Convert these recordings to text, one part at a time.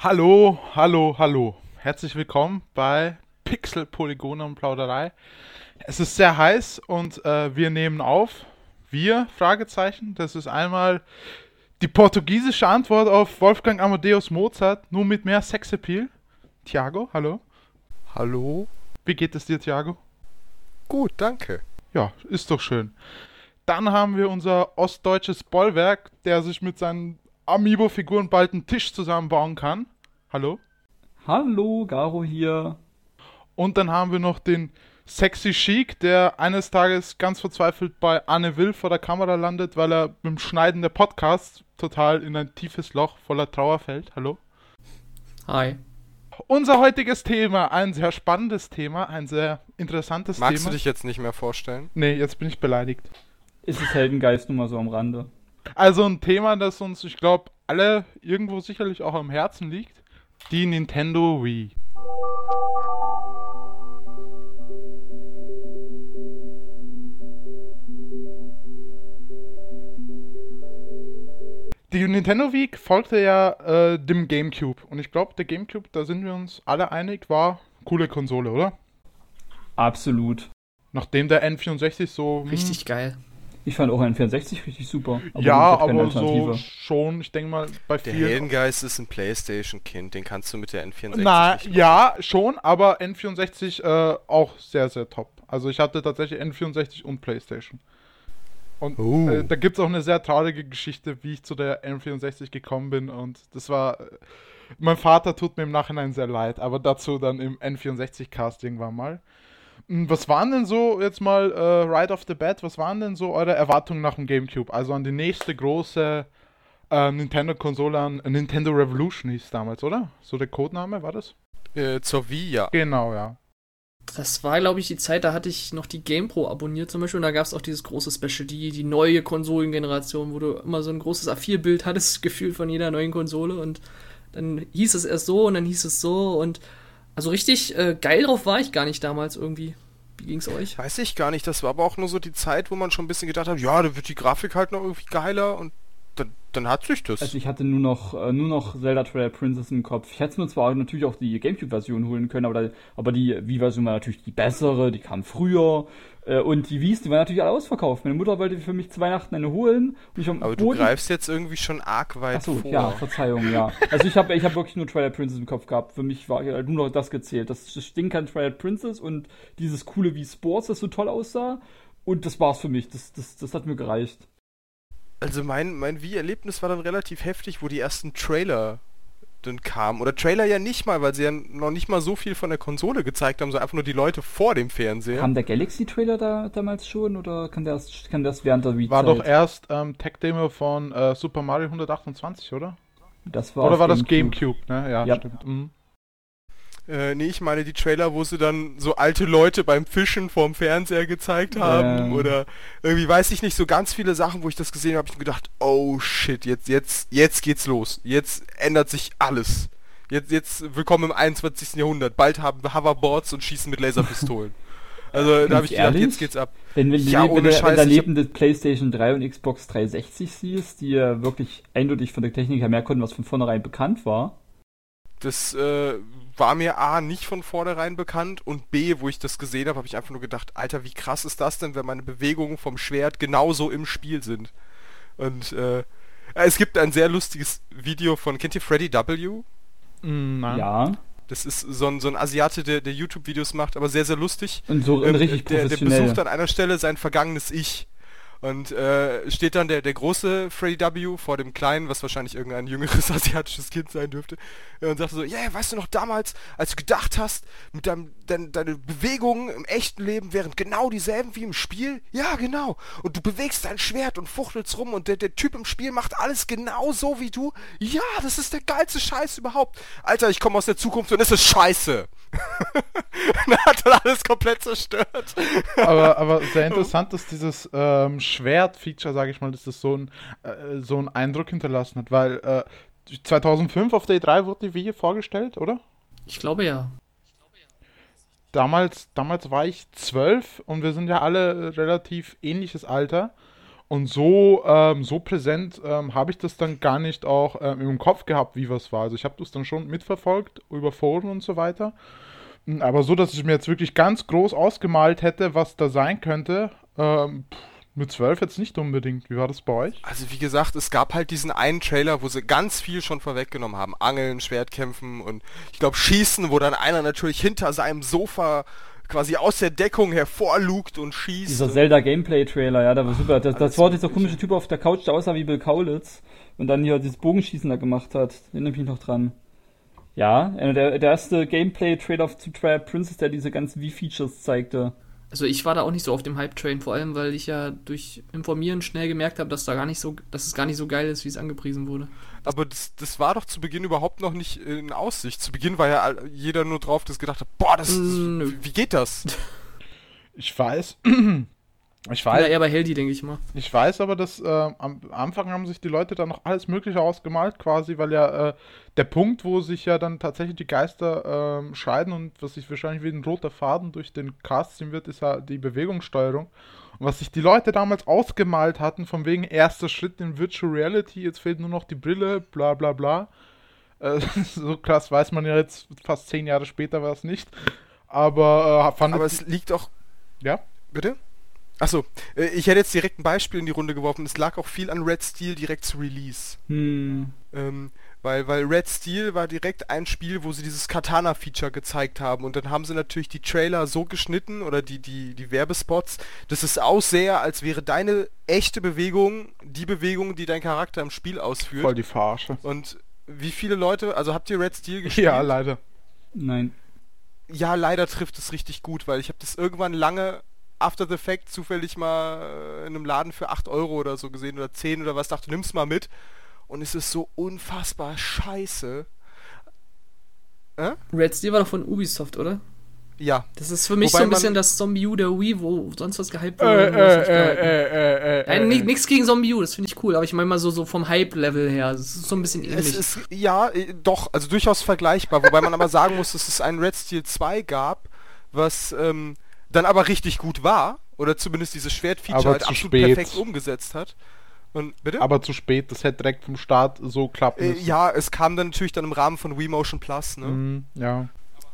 Hallo, hallo, hallo. Herzlich willkommen bei Pixel, Polygone und Plauderei. Es ist sehr heiß und äh, wir nehmen auf. Wir, Fragezeichen. Das ist einmal die portugiesische Antwort auf Wolfgang Amadeus Mozart, nur mit mehr Sexappeal. Thiago, hallo. Hallo. Wie geht es dir, Thiago? Gut, danke. Ja, ist doch schön. Dann haben wir unser ostdeutsches Bollwerk, der sich mit seinen Amiibo-Figuren bald einen Tisch zusammenbauen kann. Hallo? Hallo, Garo hier. Und dann haben wir noch den Sexy Chic, der eines Tages ganz verzweifelt bei Anne Will vor der Kamera landet, weil er beim Schneiden der Podcasts total in ein tiefes Loch voller Trauer fällt. Hallo? Hi. Unser heutiges Thema, ein sehr spannendes Thema, ein sehr interessantes Magst Thema. du dich jetzt nicht mehr vorstellen? Nee, jetzt bin ich beleidigt. Ist es Heldengeist nur mal so am Rande? Also ein Thema, das uns, ich glaube, alle irgendwo sicherlich auch am Herzen liegt. Die Nintendo Wii. Die Nintendo Wii folgte ja äh, dem GameCube. Und ich glaube, der GameCube, da sind wir uns alle einig, war coole Konsole, oder? Absolut. Nachdem der N64 so. hm, Richtig geil. Ich fand auch ein 64 richtig super. ja, hab keine aber so schon, ich denke mal, bei Der vielen. Heldengeist ist ein Playstation-Kind, den kannst du mit der N64 Na, nicht ja, schon, aber N64 äh, auch sehr, sehr top. Also ich hatte tatsächlich N64 und Playstation. Und Oh. äh, da gibt es auch eine sehr traurige Geschichte, wie ich zu der N64 gekommen bin. Und das war. Äh, mein Vater tut mir im Nachhinein sehr leid, aber dazu dann im N64-Cast irgendwann mal. Hm, Was waren denn so, jetzt mal äh, right off the bat, was waren denn so eure Erwartungen nach dem GameCube? Also an die nächste große äh, Nintendo-Konsole an äh, Nintendo Revolution hieß es damals, oder? So der Codename war das? Äh, zur Wii, ja. Genau, ja. Das war, glaube ich, die Zeit, da hatte ich noch die GamePro abonniert zum Beispiel. Und da gab es auch dieses große Special, die, die neue Konsolengeneration, wo du immer so ein großes A4-Bild hattest, gefühlt von jeder neuen Konsole. Und dann hieß es erst so und dann hieß es so. Und also richtig äh, geil drauf war ich gar nicht damals irgendwie. Wie ging's euch? Weiß ich gar nicht, das war aber auch nur so die Zeit, wo man schon ein bisschen gedacht hat, ja, da wird die Grafik halt noch irgendwie geiler und dann, dann hat sich das. Also ich hatte nur noch, äh, nur noch Zelda Twilight Princess im Kopf. Ich hätte mir zwar natürlich auch die Gamecube-Version holen können, aber, da, aber die Wii-Version war natürlich die bessere, die kam früher. Äh, und die Wies, die waren natürlich alle ausverkauft. Meine Mutter wollte für mich zu Weihnachten eine holen. Aber du greifst jetzt irgendwie schon arg weit Achso, vor. ja, Verzeihung, ja. Also ich habe ich hab wirklich nur Twilight Princess im Kopf gehabt. Für mich war nur noch das gezählt. Das Ding kann Twilight Princess und dieses coole wie Sports, das so toll aussah. Und das war's für mich. Das, das, das hat mir gereicht. Also mein, mein Wii-Erlebnis war dann relativ heftig, wo die ersten Trailer dann kamen. Oder Trailer ja nicht mal, weil sie ja noch nicht mal so viel von der Konsole gezeigt haben, sondern einfach nur die Leute vor dem Fernseher. Kam der Galaxy-Trailer da damals schon oder kann das, kann das während der Wii War doch erst ähm, Tech-Demo von äh, Super Mario 128, oder? das war oder war das GameCube. GameCube, ne? Ja, Ja. stimmt. Mhm. Äh, nee, ich meine die Trailer, wo sie dann so alte Leute beim Fischen vorm Fernseher gezeigt haben. Ähm. Oder irgendwie weiß ich nicht, so ganz viele Sachen, wo ich das gesehen habe, ich mir gedacht, oh shit, jetzt, jetzt, jetzt geht's los. Jetzt ändert sich alles. Jetzt, jetzt willkommen im 21. Jahrhundert. Bald haben wir Hoverboards und schießen mit Laserpistolen. Also da habe ich gedacht, ehrlich? jetzt geht's ab. Wenn, wenn, Ja, wenn, ohne wenn, wenn ich daneben das PlayStation 3 und Xbox 360 siehst, die ja wirklich eindeutig von der Technik her mehr konnten, was von vornherein bekannt war. Das äh, war mir A nicht von vornherein bekannt und B, wo ich das gesehen habe, habe ich einfach nur gedacht, Alter, wie krass ist das denn, wenn meine Bewegungen vom Schwert genauso im Spiel sind. Und äh, es gibt ein sehr lustiges Video von, kennt ihr Freddy W? Mm, nein. Ja. Das ist so ein, so ein Asiate, der, der YouTube-Videos macht, aber sehr, sehr lustig. Und so Ähm, richtig der, der professionell. besucht an einer Stelle sein vergangenes Ich. Und äh, steht dann der, der große Freddy W. vor dem kleinen, was wahrscheinlich irgendein jüngeres asiatisches Kind sein dürfte, und sagt so, ja, yeah, weißt du noch damals, als du gedacht hast, mit deinem, dein, deine Bewegungen im echten Leben wären genau dieselben wie im Spiel? Ja, genau. Und du bewegst dein Schwert und fuchtelst rum und der, der Typ im Spiel macht alles genau so wie du? Ja, das ist der geilste Scheiß überhaupt. Alter, ich komme aus der Zukunft und es ist scheiße. dann hat er alles komplett zerstört. aber, aber sehr interessant, dass dieses ähm, Schwert-Feature, sage ich mal, dass das so, ein, äh, so einen Eindruck hinterlassen hat, weil äh, 2005 auf der E3 wurde die Wii vorgestellt, oder? Ich glaube ja. damals, damals war ich zwölf und wir sind ja alle relativ ähnliches Alter. Und so, ähm, so präsent ähm, habe ich das dann gar nicht auch ähm, im Kopf gehabt, wie was war. Also ich habe das dann schon mitverfolgt über Foren und so weiter. Hm, aber so, dass ich mir jetzt wirklich ganz groß ausgemalt hätte, was da sein könnte, ähm, mit zwölf jetzt nicht unbedingt. Wie war das bei euch? Also wie gesagt, es gab halt diesen einen Trailer, wo sie ganz viel schon vorweggenommen haben. Angeln, Schwertkämpfen und ich glaube Schießen, wo dann einer natürlich hinter seinem Sofa quasi aus der Deckung hervorlugt und schießt. Dieser Zelda Gameplay Trailer, ja, da war super. Das, das war dieser komische Typ auf der Couch, der aussah wie Bill Kaulitz und dann hier dieses Bogenschießen da gemacht hat. Erinnere mich noch dran. Ja, der, der erste Gameplay-Trailer zu Trial Princess, der diese ganzen V-Features zeigte. Also ich war da auch nicht so auf dem Hype-Train, vor allem, weil ich ja durch Informieren schnell gemerkt habe, dass da gar nicht so, dass es gar nicht so geil ist, wie es angepriesen wurde. Aber das, das war doch zu Beginn überhaupt noch nicht in Aussicht. Zu Beginn war ja jeder nur drauf, das gedacht hat, boah, das, wie, wie geht das? Ich weiß. Ich weiß, eher bei Heldi, denke ich mal. Ich weiß aber, dass äh, am Anfang haben sich die Leute dann noch alles Mögliche ausgemalt, quasi, weil ja äh, der Punkt, wo sich ja dann tatsächlich die Geister ähm, scheiden und was sich wahrscheinlich wie ein roter Faden durch den Cast ziehen wird, ist ja die Bewegungssteuerung. Und was sich die Leute damals ausgemalt hatten, von wegen erster Schritt in Virtual Reality, jetzt fehlt nur noch die Brille, bla bla bla. Äh, so krass weiß man ja jetzt, fast zehn Jahre später war es nicht. Aber äh, fand Aber es liegt auch, ja? bitte? Achso, äh, ich hätte jetzt direkt ein Beispiel in die Runde geworfen. Es lag auch viel an Red Steel direkt zu Release. Hm. Ähm, weil, weil Red Steel war direkt ein Spiel, wo sie dieses Katana-Feature gezeigt haben. Und dann haben sie natürlich die Trailer so geschnitten oder die, die, die Werbespots, dass es aussähe, als wäre deine echte Bewegung die Bewegung, die dein Charakter im Spiel ausführt. Voll die Verarsche. Und wie viele Leute, also habt ihr Red Steel gespielt? Ja, leider. Nein. Ja, leider trifft es richtig gut, weil ich habe das irgendwann lange after the fact zufällig mal äh, in einem Laden für 8 Euro oder so gesehen oder 10 oder was, dachte, nimm's mal mit. Und es ist so unfassbar scheiße. Äh? Red Steel war doch von Ubisoft, oder? Ja. Das ist für mich Wobei so ein bisschen das Zombie U der Wii, wo sonst was gehypt Äh, wurde. äh, äh, äh, äh, äh, äh. nichts gegen Zombie U, das finde ich cool, aber ich meine mal so, so vom Hype-Level her. Das ist so ein bisschen Es ähnlich. ist, ja, äh, doch, also durchaus vergleichbar, wobei man aber sagen muss, dass es ein Red Steel 2 gab, was ähm, dann aber richtig gut war, oder zumindest dieses Schwertfeature halt absolut spät. perfekt umgesetzt hat. Und bitte? Aber zu spät, das hätte direkt vom Start so klappen Äh, müssen. ja, es kam dann natürlich dann im Rahmen von Wii Motion Plus, ne? Mhm, ja.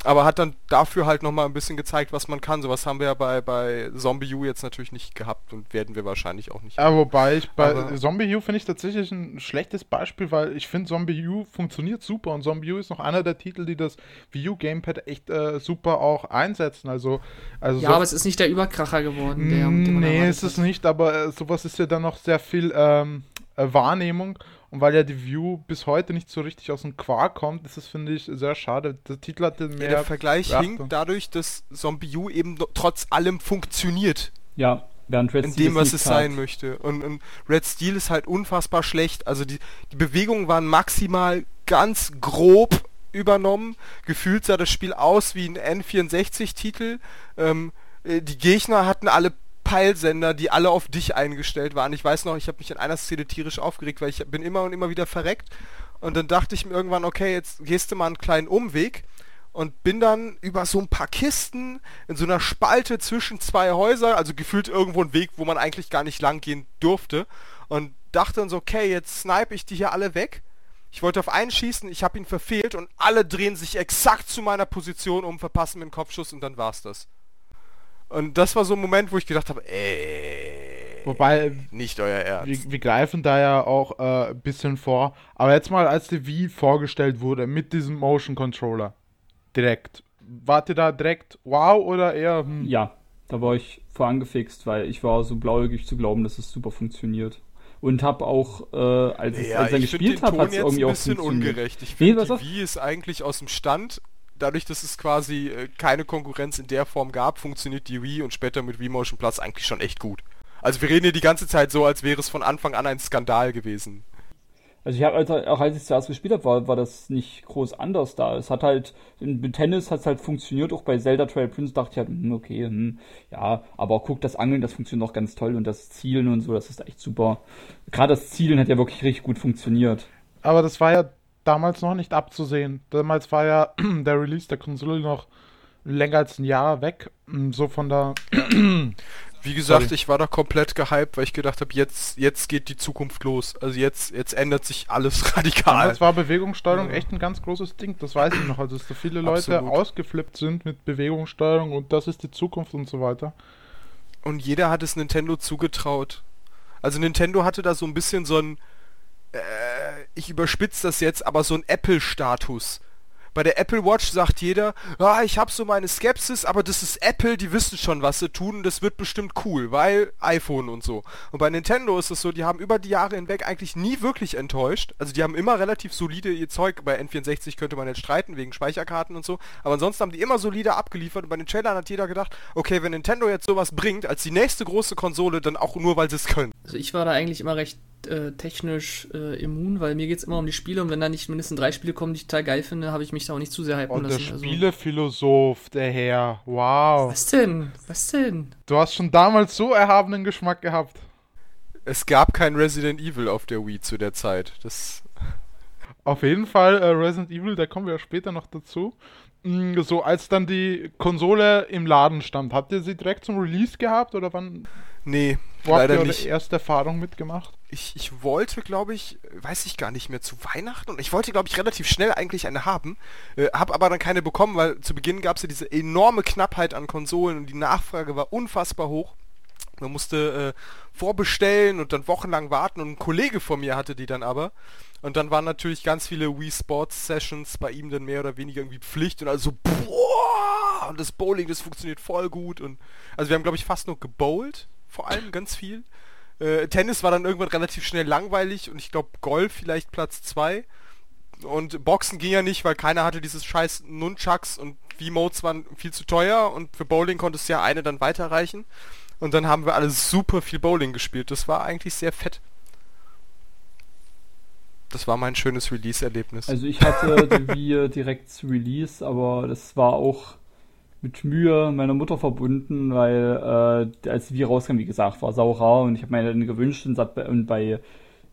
Aber hat dann dafür halt nochmal ein bisschen gezeigt, was man kann. Sowas haben wir ja bei, bei Zombie U jetzt natürlich nicht gehabt und werden wir wahrscheinlich auch nicht. ja. Wobei ich bei Aber- Zombie U finde ich tatsächlich ein schlechtes Beispiel, weil ich finde Zombie U funktioniert super und Zombie U ist noch einer der Titel, die das Wii U Gamepad echt äh, super auch einsetzen. Also, also ja, so- aber es ist nicht der Überkracher geworden, der, Mm, nee, ist es hat. nicht, aber äh, sowas ist ja dann noch sehr viel ähm, äh, Wahrnehmung. Und weil ja die View bis heute nicht so richtig aus dem Quark kommt, ist es, finde ich, sehr schade. Der Titel hatte mehr. Ja, der Vergleich Beachtung. hinkt dadurch, dass Zombie U eben trotz allem funktioniert. Ja, während Red in Steel dem, was es sein möchte. Und, und Red Steel ist halt unfassbar schlecht. Also die, die Bewegungen waren maximal ganz grob übernommen. Gefühlt sah das Spiel aus wie ein N64-Titel. Ähm, äh, die Gegner hatten alle Peilsender, die alle auf dich eingestellt waren. Ich weiß noch, ich habe mich in einer Szene tierisch aufgeregt, weil ich bin immer und immer wieder verreckt. Und dann dachte ich mir irgendwann, okay, jetzt gehst du mal einen kleinen Umweg und bin dann über so ein paar Kisten in so einer Spalte zwischen zwei Häusern, also gefühlt irgendwo ein Weg, wo man eigentlich gar nicht lang gehen durfte und dachte dann so, okay, jetzt snipe ich die hier alle weg. Ich wollte auf einen schießen, ich habe ihn verfehlt und alle drehen sich exakt zu meiner Position um, verpassen mir einen Kopfschuss und dann war's das. Und das war so ein Moment, wo ich gedacht habe, ey, Wobei, nicht euer Ernst. wir, wir greifen da ja auch äh, ein bisschen vor. Aber jetzt mal, als die Wii vorgestellt wurde mit diesem Motion Controller, direkt. Wart ihr da direkt wow oder eher hm? Ja, da war ich vorangefixt, weil ich war so blauäugig zu glauben, dass es super funktioniert. Und hab auch, äh, als ich Ja, als ich dann ich finde gespielt habe, Ton hat es ein irgendwie auch bisschen funktioniert. ungerecht. Ich Nee, finde, auf. die Wii ist eigentlich aus dem Stand. Dadurch, dass es quasi äh, keine Konkurrenz in der Form gab, funktioniert die Wii und später mit Wii Motion Plus eigentlich schon echt gut. Also wir reden hier die ganze Zeit so, als wäre es von Anfang an ein Skandal gewesen. Also ich habe also auch als ich es zuerst gespielt habe, war, war das nicht groß anders da. Es hat halt, in mit Tennis hat es halt funktioniert, auch bei Zelda Trail Prince dachte ich halt, hm, okay, hm, ja, aber guck, das Angeln, das funktioniert auch ganz toll und das Zielen und so, das ist echt super. Gerade das Zielen hat ja wirklich richtig gut funktioniert. Aber das war ja damals noch nicht abzusehen. Damals war ja der Release der Konsole noch länger als ein Jahr weg. Mm, So von der. Wie gesagt, Sorry. ich war da komplett gehypt, weil ich gedacht habe, jetzt, jetzt geht die Zukunft los. Also jetzt, jetzt ändert sich alles radikal. Damals war Bewegungssteuerung echt ein ganz großes Ding. Das weiß ich noch. Also, dass da viele Leute Absolut. ausgeflippt sind mit Bewegungssteuerung und das ist die Zukunft und so weiter. Und jeder hat es Nintendo zugetraut. Also Nintendo hatte da so ein bisschen so ein, äh, ich überspitze das jetzt, aber so ein Apple-Status. Bei der Apple Watch sagt jeder, ah, ich habe so meine Skepsis, aber das ist Apple, die wissen schon, was sie tun, das wird bestimmt cool, weil iPhone und so. Und bei Nintendo ist es so, die haben über die Jahre hinweg eigentlich nie wirklich enttäuscht. Also die haben immer relativ solide ihr Zeug, bei N64 könnte man jetzt streiten, wegen Speicherkarten und so, aber ansonsten haben die immer solide abgeliefert und bei den Trailern hat jeder gedacht, okay, wenn Nintendo jetzt sowas bringt, als die nächste große Konsole, dann auch nur, weil sie es können. Also ich war da eigentlich immer recht äh, technisch äh, immun, weil mir geht es immer um die Spiele und wenn da nicht mindestens drei Spiele kommen, die ich total geil finde, habe ich mich da auch nicht zu sehr hypen Und der lassen. Also, Spielephilosoph, der Herr. Wow. was denn? Was denn? Du hast schon damals so erhabenen Geschmack gehabt. Es gab kein Resident Evil auf der Wii zu der Zeit. Das Auf jeden Fall äh, Resident Evil, da kommen wir ja später noch dazu. Mm, So, als dann die Konsole im Laden stand, habt ihr sie direkt zum Release gehabt oder wann Nee, wo habt leider ihr eure nicht. erste Erfahrung mitgemacht? Ich, ich wollte, glaube ich, weiß ich gar nicht mehr, zu Weihnachten. Und ich wollte, glaube ich, relativ schnell eigentlich eine haben. Äh, hab aber dann keine bekommen, weil zu Beginn gab es ja diese enorme Knappheit an Konsolen und die Nachfrage war unfassbar hoch. Man musste äh, vorbestellen und dann wochenlang warten und ein Kollege von mir hatte die dann aber. Und dann waren natürlich ganz viele Wii Sports Sessions bei ihm dann mehr oder weniger irgendwie Pflicht und also boah, und das Bowling, das funktioniert voll gut und also wir haben glaube ich fast nur gebowlt, vor allem ganz viel. Äh, Tennis war dann irgendwann relativ schnell langweilig und ich glaube Golf vielleicht Platz 2. Und Boxen ging ja nicht, weil keiner hatte dieses scheiß Nunchucks und V-Modes waren viel zu teuer und für Bowling konntest du ja eine dann weiterreichen. Und dann haben wir alle super viel Bowling gespielt. Das war eigentlich sehr fett. Das war mein schönes Release-Erlebnis. Also ich hatte die Wii direkt zu Release, aber das war auch mit Mühe meiner Mutter verbunden, weil äh, als die Wii rauskam, wie gesagt, war sau rar und ich habe mir dann gewünscht und, bei- und bei,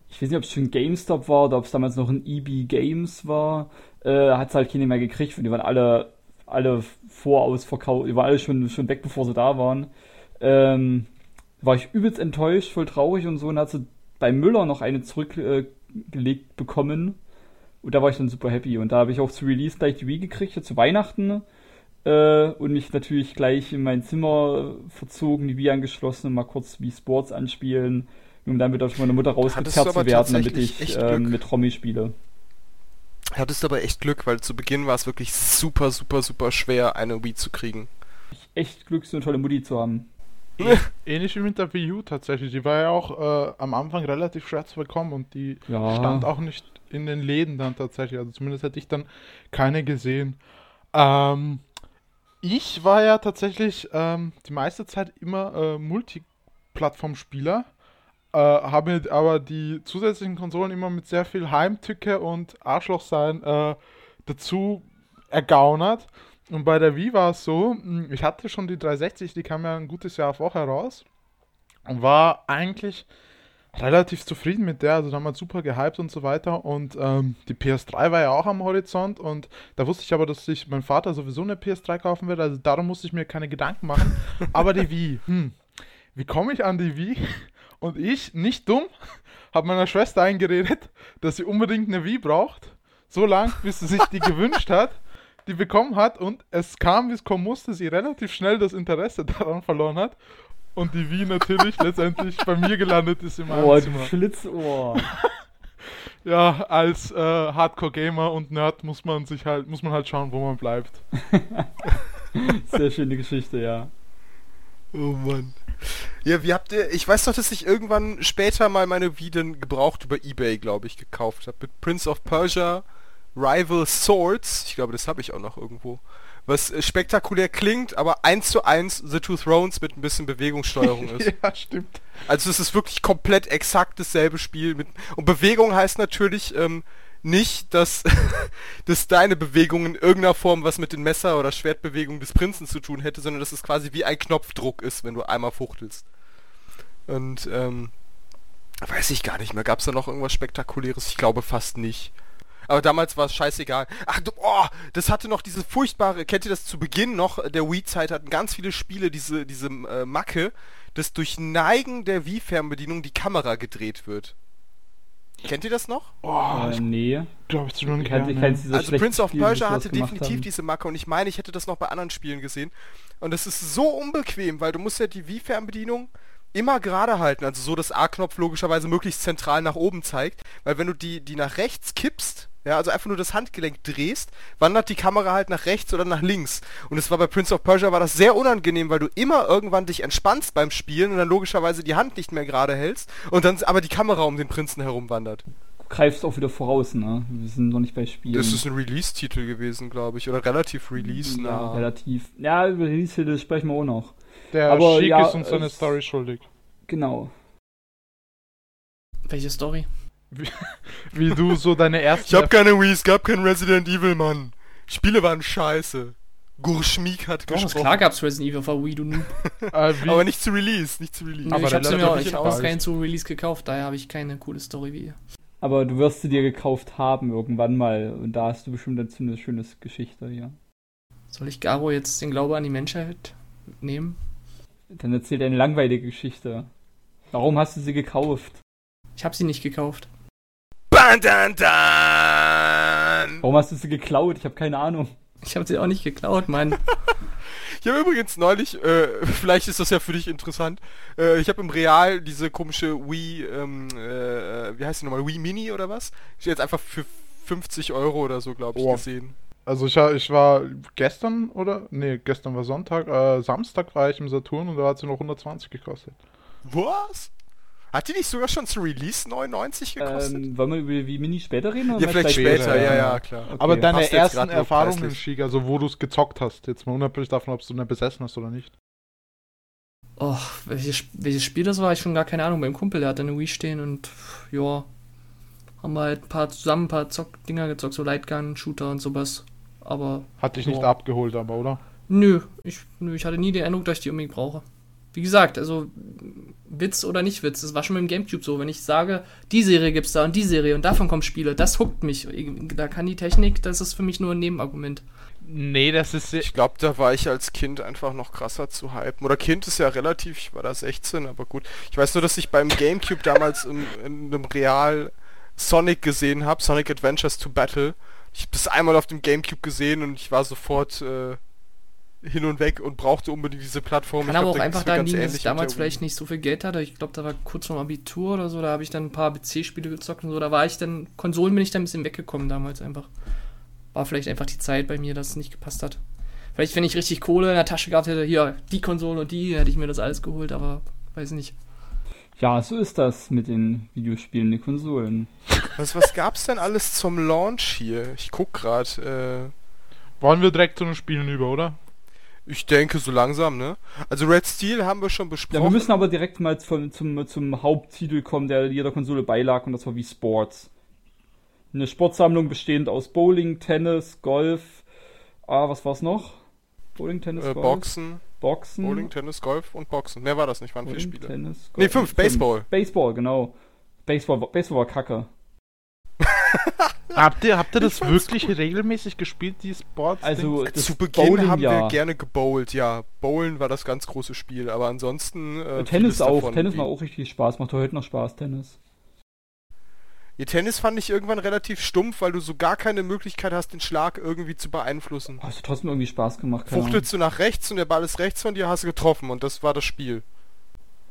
ich weiß nicht, ob es schon GameStop war oder ob es damals noch ein EB Games war, äh, hat es halt keine mehr gekriegt und die waren alle, alle vorausverkauft, die waren alle schon, schon weg, bevor sie da waren. Ähm, war ich übelst enttäuscht, voll traurig und so und hat sie bei Müller noch eine zurückgelegt äh, gelegt bekommen. Und da war ich dann super happy. Und da habe ich auch zu Release gleich die Wii gekriegt, ja, zu Weihnachten. Äh, und mich natürlich gleich in mein Zimmer verzogen, die Wii angeschlossen und mal kurz Wii Sports anspielen, um dann wieder von meiner Mutter rausgezerrt zu werden, damit ich Glück. mit Romy spiele. Hattest aber echt Glück, weil zu Beginn war es wirklich super, super, super schwer, eine Wii zu kriegen. Echt Glück, so eine tolle Mutti zu haben. Ähnlich wie mit der Wii U tatsächlich. Die war ja auch äh, am Anfang relativ schwer zu bekommen und die Ja. stand auch nicht in den Läden dann tatsächlich. Also zumindest hätte ich dann keine gesehen. Ähm, ich war ja tatsächlich ähm, die meiste Zeit immer äh, Multiplattform-Spieler. Äh, habe aber die zusätzlichen Konsolen immer mit sehr viel Heimtücke und Arschlochsein äh, dazu ergaunert. Und bei der Wii war es so, mh, ich hatte schon die 360, die kam ja ein gutes Jahr vorher raus und war eigentlich relativ zufrieden mit der, also damals super gehypt und so weiter. Und ähm, die PS3 war ja auch am Horizont und da wusste ich aber, dass sich mein Vater sowieso eine PS3 kaufen wird, also darum musste ich mir keine Gedanken machen. aber die Wii, hm, wie komme ich an die Wii? Und ich, nicht dumm, habe meiner Schwester eingeredet, dass sie unbedingt eine Wii braucht, so lang, bis sie sich die gewünscht hat, die bekommen hat und es kam, wie es kommen musste, sie relativ schnell das Interesse daran verloren hat und die Wii natürlich letztendlich bei mir gelandet ist meinem Oh, Zimmer. Schlitzohr. Ja, als äh, Hardcore-Gamer und Nerd muss man sich halt, muss man halt schauen, wo man bleibt. Sehr schöne Geschichte, ja. Oh Mann. Ja, wie habt ihr, ich weiß doch, dass ich irgendwann später mal meine Wii dann gebraucht über Ebay, glaube ich, gekauft habe. Mit Prince of Persia, Rival Swords, ich glaube, das habe ich auch noch irgendwo. Was äh, spektakulär klingt, aber eins zu eins The Two Thrones mit ein bisschen Bewegungssteuerung ist. ja, stimmt. Also es ist wirklich komplett exakt dasselbe Spiel. Mit, und Bewegung heißt natürlich ähm, nicht, dass, dass deine Bewegung in irgendeiner Form was mit den Messer- oder Schwertbewegungen des Prinzen zu tun hätte, sondern dass es quasi wie ein Knopfdruck ist, wenn du einmal fuchtelst. Und ähm, weiß ich gar nicht mehr. Gab es da noch irgendwas Spektakuläres? Ich glaube fast nicht. Aber damals war es scheißegal. Ach, du, oh, das hatte noch diese furchtbare, kennt ihr das zu Beginn noch der Wii-Zeit, hatten ganz viele Spiele diese, diese äh, Macke, dass durch Neigen der Wii-Fernbedienung die Kamera gedreht wird. Kennt ihr das noch? Oh, Äh, ich nee. glaube, ich noch Ich nicht Also Prince of Persia hatte definitiv haben. diese Macke und ich meine, ich hätte das noch bei anderen Spielen gesehen. Und das ist so unbequem, weil du musst ja die Wii-Fernbedienung immer gerade halten, also so, dass A-Knopf logischerweise möglichst zentral nach oben zeigt, weil wenn du die, die nach rechts kippst, ja, also einfach nur das Handgelenk drehst, wandert die Kamera halt nach rechts oder nach links. Und es war bei Prince of Persia war das sehr unangenehm, weil du immer irgendwann dich entspannst beim Spielen und dann logischerweise die Hand nicht mehr gerade hältst und dann aber die Kamera um den Prinzen herum wandert. Du greifst auch wieder voraus, ne? Wir sind noch nicht bei Spielen. Das ist ein Release-Titel gewesen, glaube ich, oder relativ Release, ja, nah. relativ. Ja, über Release-Titel sprechen wir auch noch. Der aber Sheik ja, ist uns seine Story schuldig. Genau. Welche Story? Wie du so deine ersten... Ich hab keine Wii, es gab kein Resident Evil, Mann. Spiele waren scheiße. Gurschmiek hat Doch, gesprochen. klar gab's Resident Evil auf der Wii, du Noob. äh, wie, aber nicht zu Release, nicht zu Release. Nö, Aber ich hab's mir auch, ich hab bald. auch keinen zu Release gekauft, daher habe ich keine coole Story wie ihr. Aber du wirst sie dir gekauft haben irgendwann mal. Und da hast du bestimmt dazu eine schöne Geschichte, ja. Soll ich Garo jetzt den Glaube an die Menschheit nehmen? Dann erzähl eine langweilige Geschichte. Warum hast du sie gekauft? Ich habe sie nicht gekauft. Ban, dan, dan. Warum hast du sie geklaut? Ich habe keine Ahnung. Ich habe sie auch nicht geklaut, Mann. Ich habe übrigens neulich, äh, vielleicht ist das ja für dich interessant, äh, ich habe im Real diese komische Wii, ähm, äh, wie heißt die nochmal, Wii Mini oder was? Ich jetzt einfach für 50 Euro oder so, glaube ich, Oh. gesehen. Also ich, ich war gestern, oder? Nee, gestern war Sonntag. Äh, Samstag war ich im Saturn und da hat sie noch 120 gekostet. Was? Hat die nicht sogar schon zu Release 99 gekostet? Ähm, wollen wir über die Mini später reden? oder ja, vielleicht später, später, ja, ja. klar. Okay. Aber deine passt ersten Erfahrungen, preislich. Schiga, also wo du es gezockt hast, jetzt mal unabhängig davon, ob du eine besessen hast oder nicht. Oh, welches, welches Spiel das war, ich schon gar keine Ahnung. Beim Kumpel, der hatte eine Wii stehen und ja, haben wir halt ein paar zusammen ein paar Zock Dinger gezockt, so Lightgun, Shooter und sowas. Aber Hat dich nicht Ja. abgeholt, aber, oder? nö, ich, nö, ich hatte nie den Eindruck, dass ich die unbedingt brauche. Wie gesagt, also Witz oder nicht Witz, das war schon mit dem Gamecube so. Wenn ich sage, die Serie gibt's da und die Serie und davon kommen Spiele, das huckt mich. Da kann die Technik, das ist für mich nur ein Nebenargument. Nee, das ist. Ich glaube, da war ich als Kind einfach noch krasser zu hypen. Oder Kind ist ja relativ, ich war da 16, aber gut. Ich weiß nur, dass ich beim Gamecube damals in, in einem Real Sonic gesehen habe, Sonic Adventures to Battle. Ich habe das einmal auf dem Gamecube gesehen und ich war sofort äh, hin und weg und brauchte unbedingt diese Plattform. Kann Ich aber glaub, auch da einfach daran liegen, dass ich damals vielleicht nicht so viel Geld hatte. Ich glaube, da war kurz vorm Abitur oder so, da habe ich dann ein paar PC-Spiele gezockt und so. Da war ich dann, Konsolen bin ich dann ein bisschen weggekommen damals einfach. War vielleicht einfach die Zeit bei mir, dass es nicht gepasst hat. Vielleicht, wenn ich richtig Kohle in der Tasche gehabt hätte, hier, die Konsole und die, hätte ich mir das alles geholt, aber weiß nicht. Ja, so ist das mit den Videospielen, den Konsolen. Was, was gab's denn alles zum Launch hier? Ich guck gerade. Wollen wir direkt zu den Spielen über, oder? Ich denke so langsam, ne? Also Red Steel haben wir schon besprochen. Ja, wir müssen aber direkt mal zum, zum, zum Haupttitel kommen, der jeder Konsole beilag, und das war wie Sports. Eine Sportsammlung bestehend aus Bowling, Tennis, Golf, ah, was war's noch? Bowling, Tennis, äh, Golf, Boxen, Boxen, Bowling, Tennis, Golf und Boxen. Mehr war das nicht, waren vier Bowling, Spiele. Tennis, Nee, fünf, Baseball. Baseball, genau. Baseball, Baseball war kacke. Habt ihr, habt ihr das wirklich regelmäßig gespielt, die Sports? Also, das Zu Beginn Bowling, haben ja. wir gerne gebowlt, ja. Bowlen war das ganz große Spiel, aber ansonsten. Äh, Tennis auch. davon Tennis wie- macht auch richtig Spaß. Macht heute noch Spaß, Tennis. Ja, Tennis fand ich irgendwann relativ stumpf, weil du so gar keine Möglichkeit hast, den Schlag irgendwie zu beeinflussen. Es hat trotzdem irgendwie Spaß gemacht. keine Fuchtelst du nach rechts und der Ball ist rechts von dir, hast du getroffen und das war das Spiel.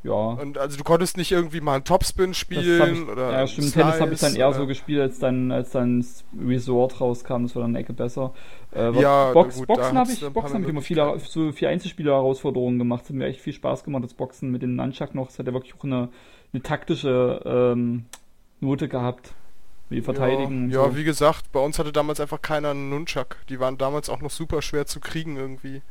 Ja. Und also du konntest nicht irgendwie mal einen Topspin spielen ich, oder. ja, stimmt. Slice Tennis habe ich dann eher oder- so gespielt, als dann, als dann Resort rauskam. Das war dann eine Ecke besser. Äh, Ja, Box, gut, Boxen habe ich, Boxen hab ich immer viele, so viele Einzelspieler-Herausforderungen gemacht. Das hat mir echt viel Spaß gemacht, das Boxen mit dem Nunchuck noch. Das hat ja wirklich auch eine, eine taktische ähm, Note gehabt. Wie verteidigen. Ja, ja so. wie gesagt, bei uns hatte damals einfach keiner einen Nunchuck. Die waren damals auch noch super schwer zu kriegen irgendwie.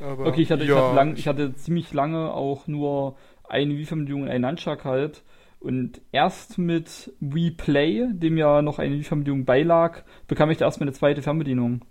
Aber, Okay, ich hatte, ich, ja, hatte lang, ich hatte ziemlich lange auch nur eine Wii-Fernbedienung und einen Nunchuck halt. Und erst mit Wii Play, dem ja noch eine Wii-Fernbedienung beilag, bekam ich da erstmal eine zweite Fernbedienung.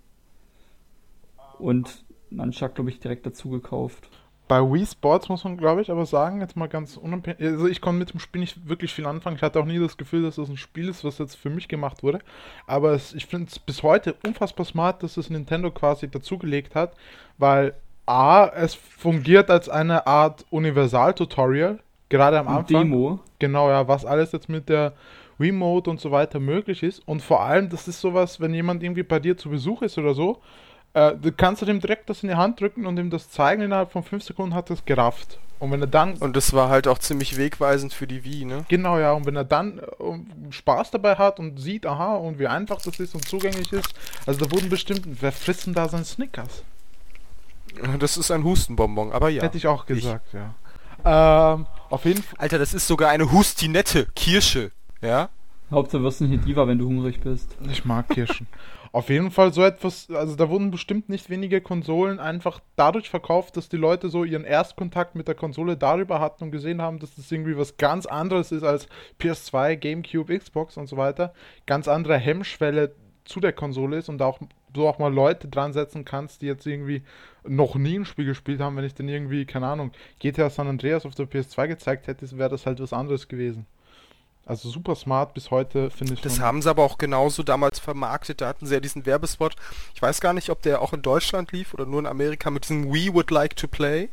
Und Nunchuck, glaube ich, direkt dazu gekauft. bei Wii Sports muss man, glaube ich, aber sagen, jetzt mal ganz unabhängig. Also ich konnte mit dem Spiel nicht wirklich viel anfangen. Ich hatte auch nie das Gefühl, dass das ein Spiel ist, was jetzt für mich gemacht wurde. Aber es, ich finde es bis heute unfassbar smart, dass es Nintendo quasi dazugelegt hat, weil A, es fungiert als eine Art Universal-Tutorial, gerade am Anfang. Demo. Genau, ja, was alles jetzt mit der Remote und so weiter möglich ist. Und vor allem, das ist sowas, wenn jemand irgendwie bei dir zu Besuch ist oder so, äh, du kannst du dem direkt das in die Hand drücken und ihm das zeigen. Innerhalb von 5 Sekunden hat er es gerafft. Und wenn er dann. Und das war halt auch ziemlich wegweisend für die Wii, ne? Genau, ja, und wenn er dann äh, Spaß dabei hat und sieht, aha, und wie einfach das ist und zugänglich ist, also da wurden bestimmt, wer frisst denn da seinen Snickers? Das ist ein Hustenbonbon, aber ja. Hätte ich auch gesagt, ja. Ähm, auf jeden Fall. Alter, das ist sogar eine Hustinette, Kirsche, ja? Hauptsache wirst du nicht Diva, wenn du hungrig bist. Ich mag Kirschen. Auf jeden Fall so etwas, also da wurden bestimmt nicht wenige Konsolen einfach dadurch verkauft, dass die Leute so ihren Erstkontakt mit der Konsole darüber hatten und gesehen haben, dass das irgendwie was ganz anderes ist als PS2, GameCube, Xbox und so weiter. Ganz andere Hemmschwelle zu der Konsole ist und auch so auch mal Leute dran setzen kannst, die jetzt irgendwie noch nie ein Spiel gespielt haben. Wenn ich dann irgendwie, keine Ahnung, GTA San Andreas auf der PS2 gezeigt hätte, wäre das halt was anderes gewesen. Also super smart bis heute, finde ich. Das haben sie aber auch genauso damals vermarktet. Da hatten sie ja diesen Werbespot. Ich weiß gar nicht, ob der auch in Deutschland lief oder nur in Amerika mit diesem We Would Like to Play.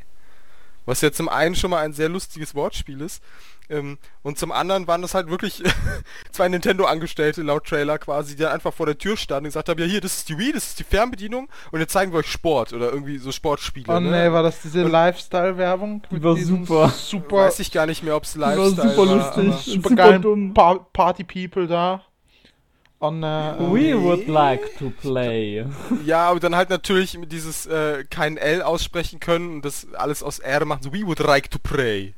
Was ja zum einen schon mal ein sehr lustiges Wortspiel ist. Ähm, und zum anderen waren das halt wirklich zwei Nintendo-Angestellte laut Trailer quasi, die dann einfach vor der Tür standen und gesagt haben, ja hier, das ist die Wii, das ist die Fernbedienung und jetzt zeigen wir euch Sport oder irgendwie so Sportspiele. Oh ne? nee, war das diese Lifestyle-Werbung? Die war super. Super, Weiß ich gar nicht mehr, ob es Die war Lifestyle super war, lustig. aber- super super dumm. pa Party-People da. Und, äh, We äh, would like to play. Ja, aber dann halt natürlich mit dieses äh, kein L aussprechen können und das alles aus R machen, so we would like to pray.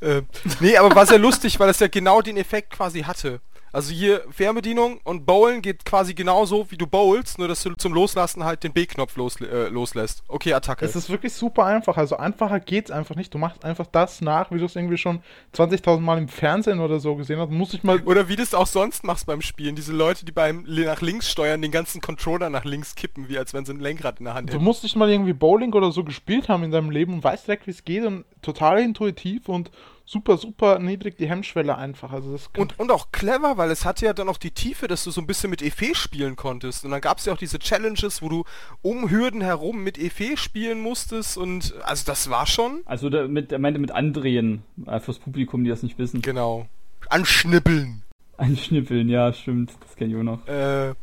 Äh, nee, aber war sehr lustig, weil es ja genau den Effekt quasi hatte. Also hier Fernbedienung und Bowlen geht quasi genauso, wie du bowlst, nur dass du zum Loslassen halt den B-Knopf los, äh, loslässt. Okay, Attacke. es ist wirklich super einfach. Also einfacher geht's einfach nicht. Du machst einfach das nach, wie du es irgendwie schon 20.000 Mal im Fernsehen oder so gesehen hast. Muss ich mal. Oder wie du es auch sonst machst beim Spielen. Diese Leute, die beim nach links steuern, den ganzen Controller nach links kippen, wie als wenn sie ein Lenkrad in der Hand Du hätten. musst nicht mal irgendwie Bowling oder so gespielt haben in deinem Leben und weißt direkt, wie es geht und total intuitiv und super, super niedrig die Hemmschwelle einfach. Also das Und, und auch clever, weil es hatte ja dann auch die Tiefe, dass du so ein bisschen mit Efe spielen konntest. Und dann gab es ja auch diese Challenges, wo du um Hürden herum mit Efe spielen musstest. Und also das war schon. Also der, mit, er meinte mit andrehen, äh, fürs Publikum, die das nicht wissen. Genau. Anschnippeln. Anschnippeln, ja, stimmt. Das kenn ich auch noch. Äh,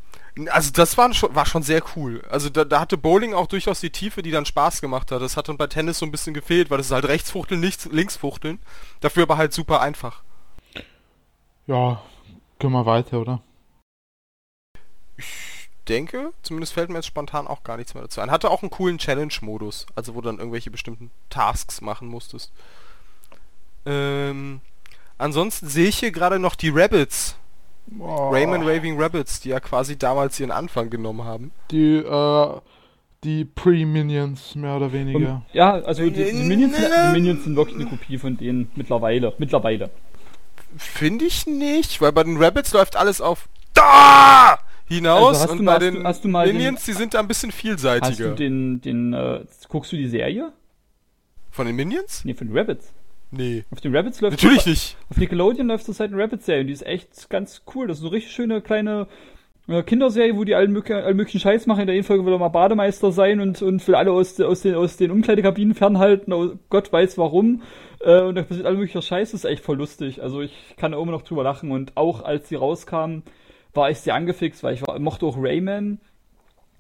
also das war schon, war schon sehr cool. Also da, da hatte Bowling auch durchaus die Tiefe, die dann Spaß gemacht hat. Das hat dann bei Tennis so ein bisschen gefehlt, weil das ist halt Rechtsfuchteln, nicht Linksfuchteln. Dafür aber halt super einfach. Ja, können wir weiter, oder? Ich denke, zumindest fällt mir jetzt spontan auch gar nichts mehr dazu ein. Hatte auch einen coolen Challenge-Modus, also wo du dann irgendwelche bestimmten Tasks machen musstest. Ähm, ansonsten sehe ich hier gerade noch die Rabbits. Oh, Rayman Raving Rabbits, die ja quasi damals ihren Anfang genommen haben. Die, äh, die Pre-Minions, mehr oder weniger. Und, ja, also die, die, Minions, die Minions sind wirklich eine Kopie von denen mittlerweile. Mittlerweile. Finde ich nicht, weil bei den Rabbits läuft alles auf da hinaus Also hast und du bei mal- hast den du- hast du mal den- Minions, die sind da ein bisschen Hast vielseitiger. du den, den, äh, guckst du die Serie? Von den Minions? Nee, von den Rabbits. Nee. Auf den Rabbits läuft Natürlich nicht. Auf Nickelodeon läuft zurzeit eine Rabbit-Serie und die ist echt ganz cool. Das ist eine richtig schöne kleine äh, Kinderserie, wo die allen, möglichen, allen möglichen Scheiß machen. In der einen Folge will er mal Bademeister sein und, und will alle aus, aus, den, aus den Umkleidekabinen fernhalten. Oh Gott weiß warum. Äh, und da passiert all möglicher Scheiß. Das ist echt voll lustig. Also ich kann da immer noch drüber lachen. Und auch als sie rauskam, war ich sehr angefixt, weil ich war, mochte auch Rayman.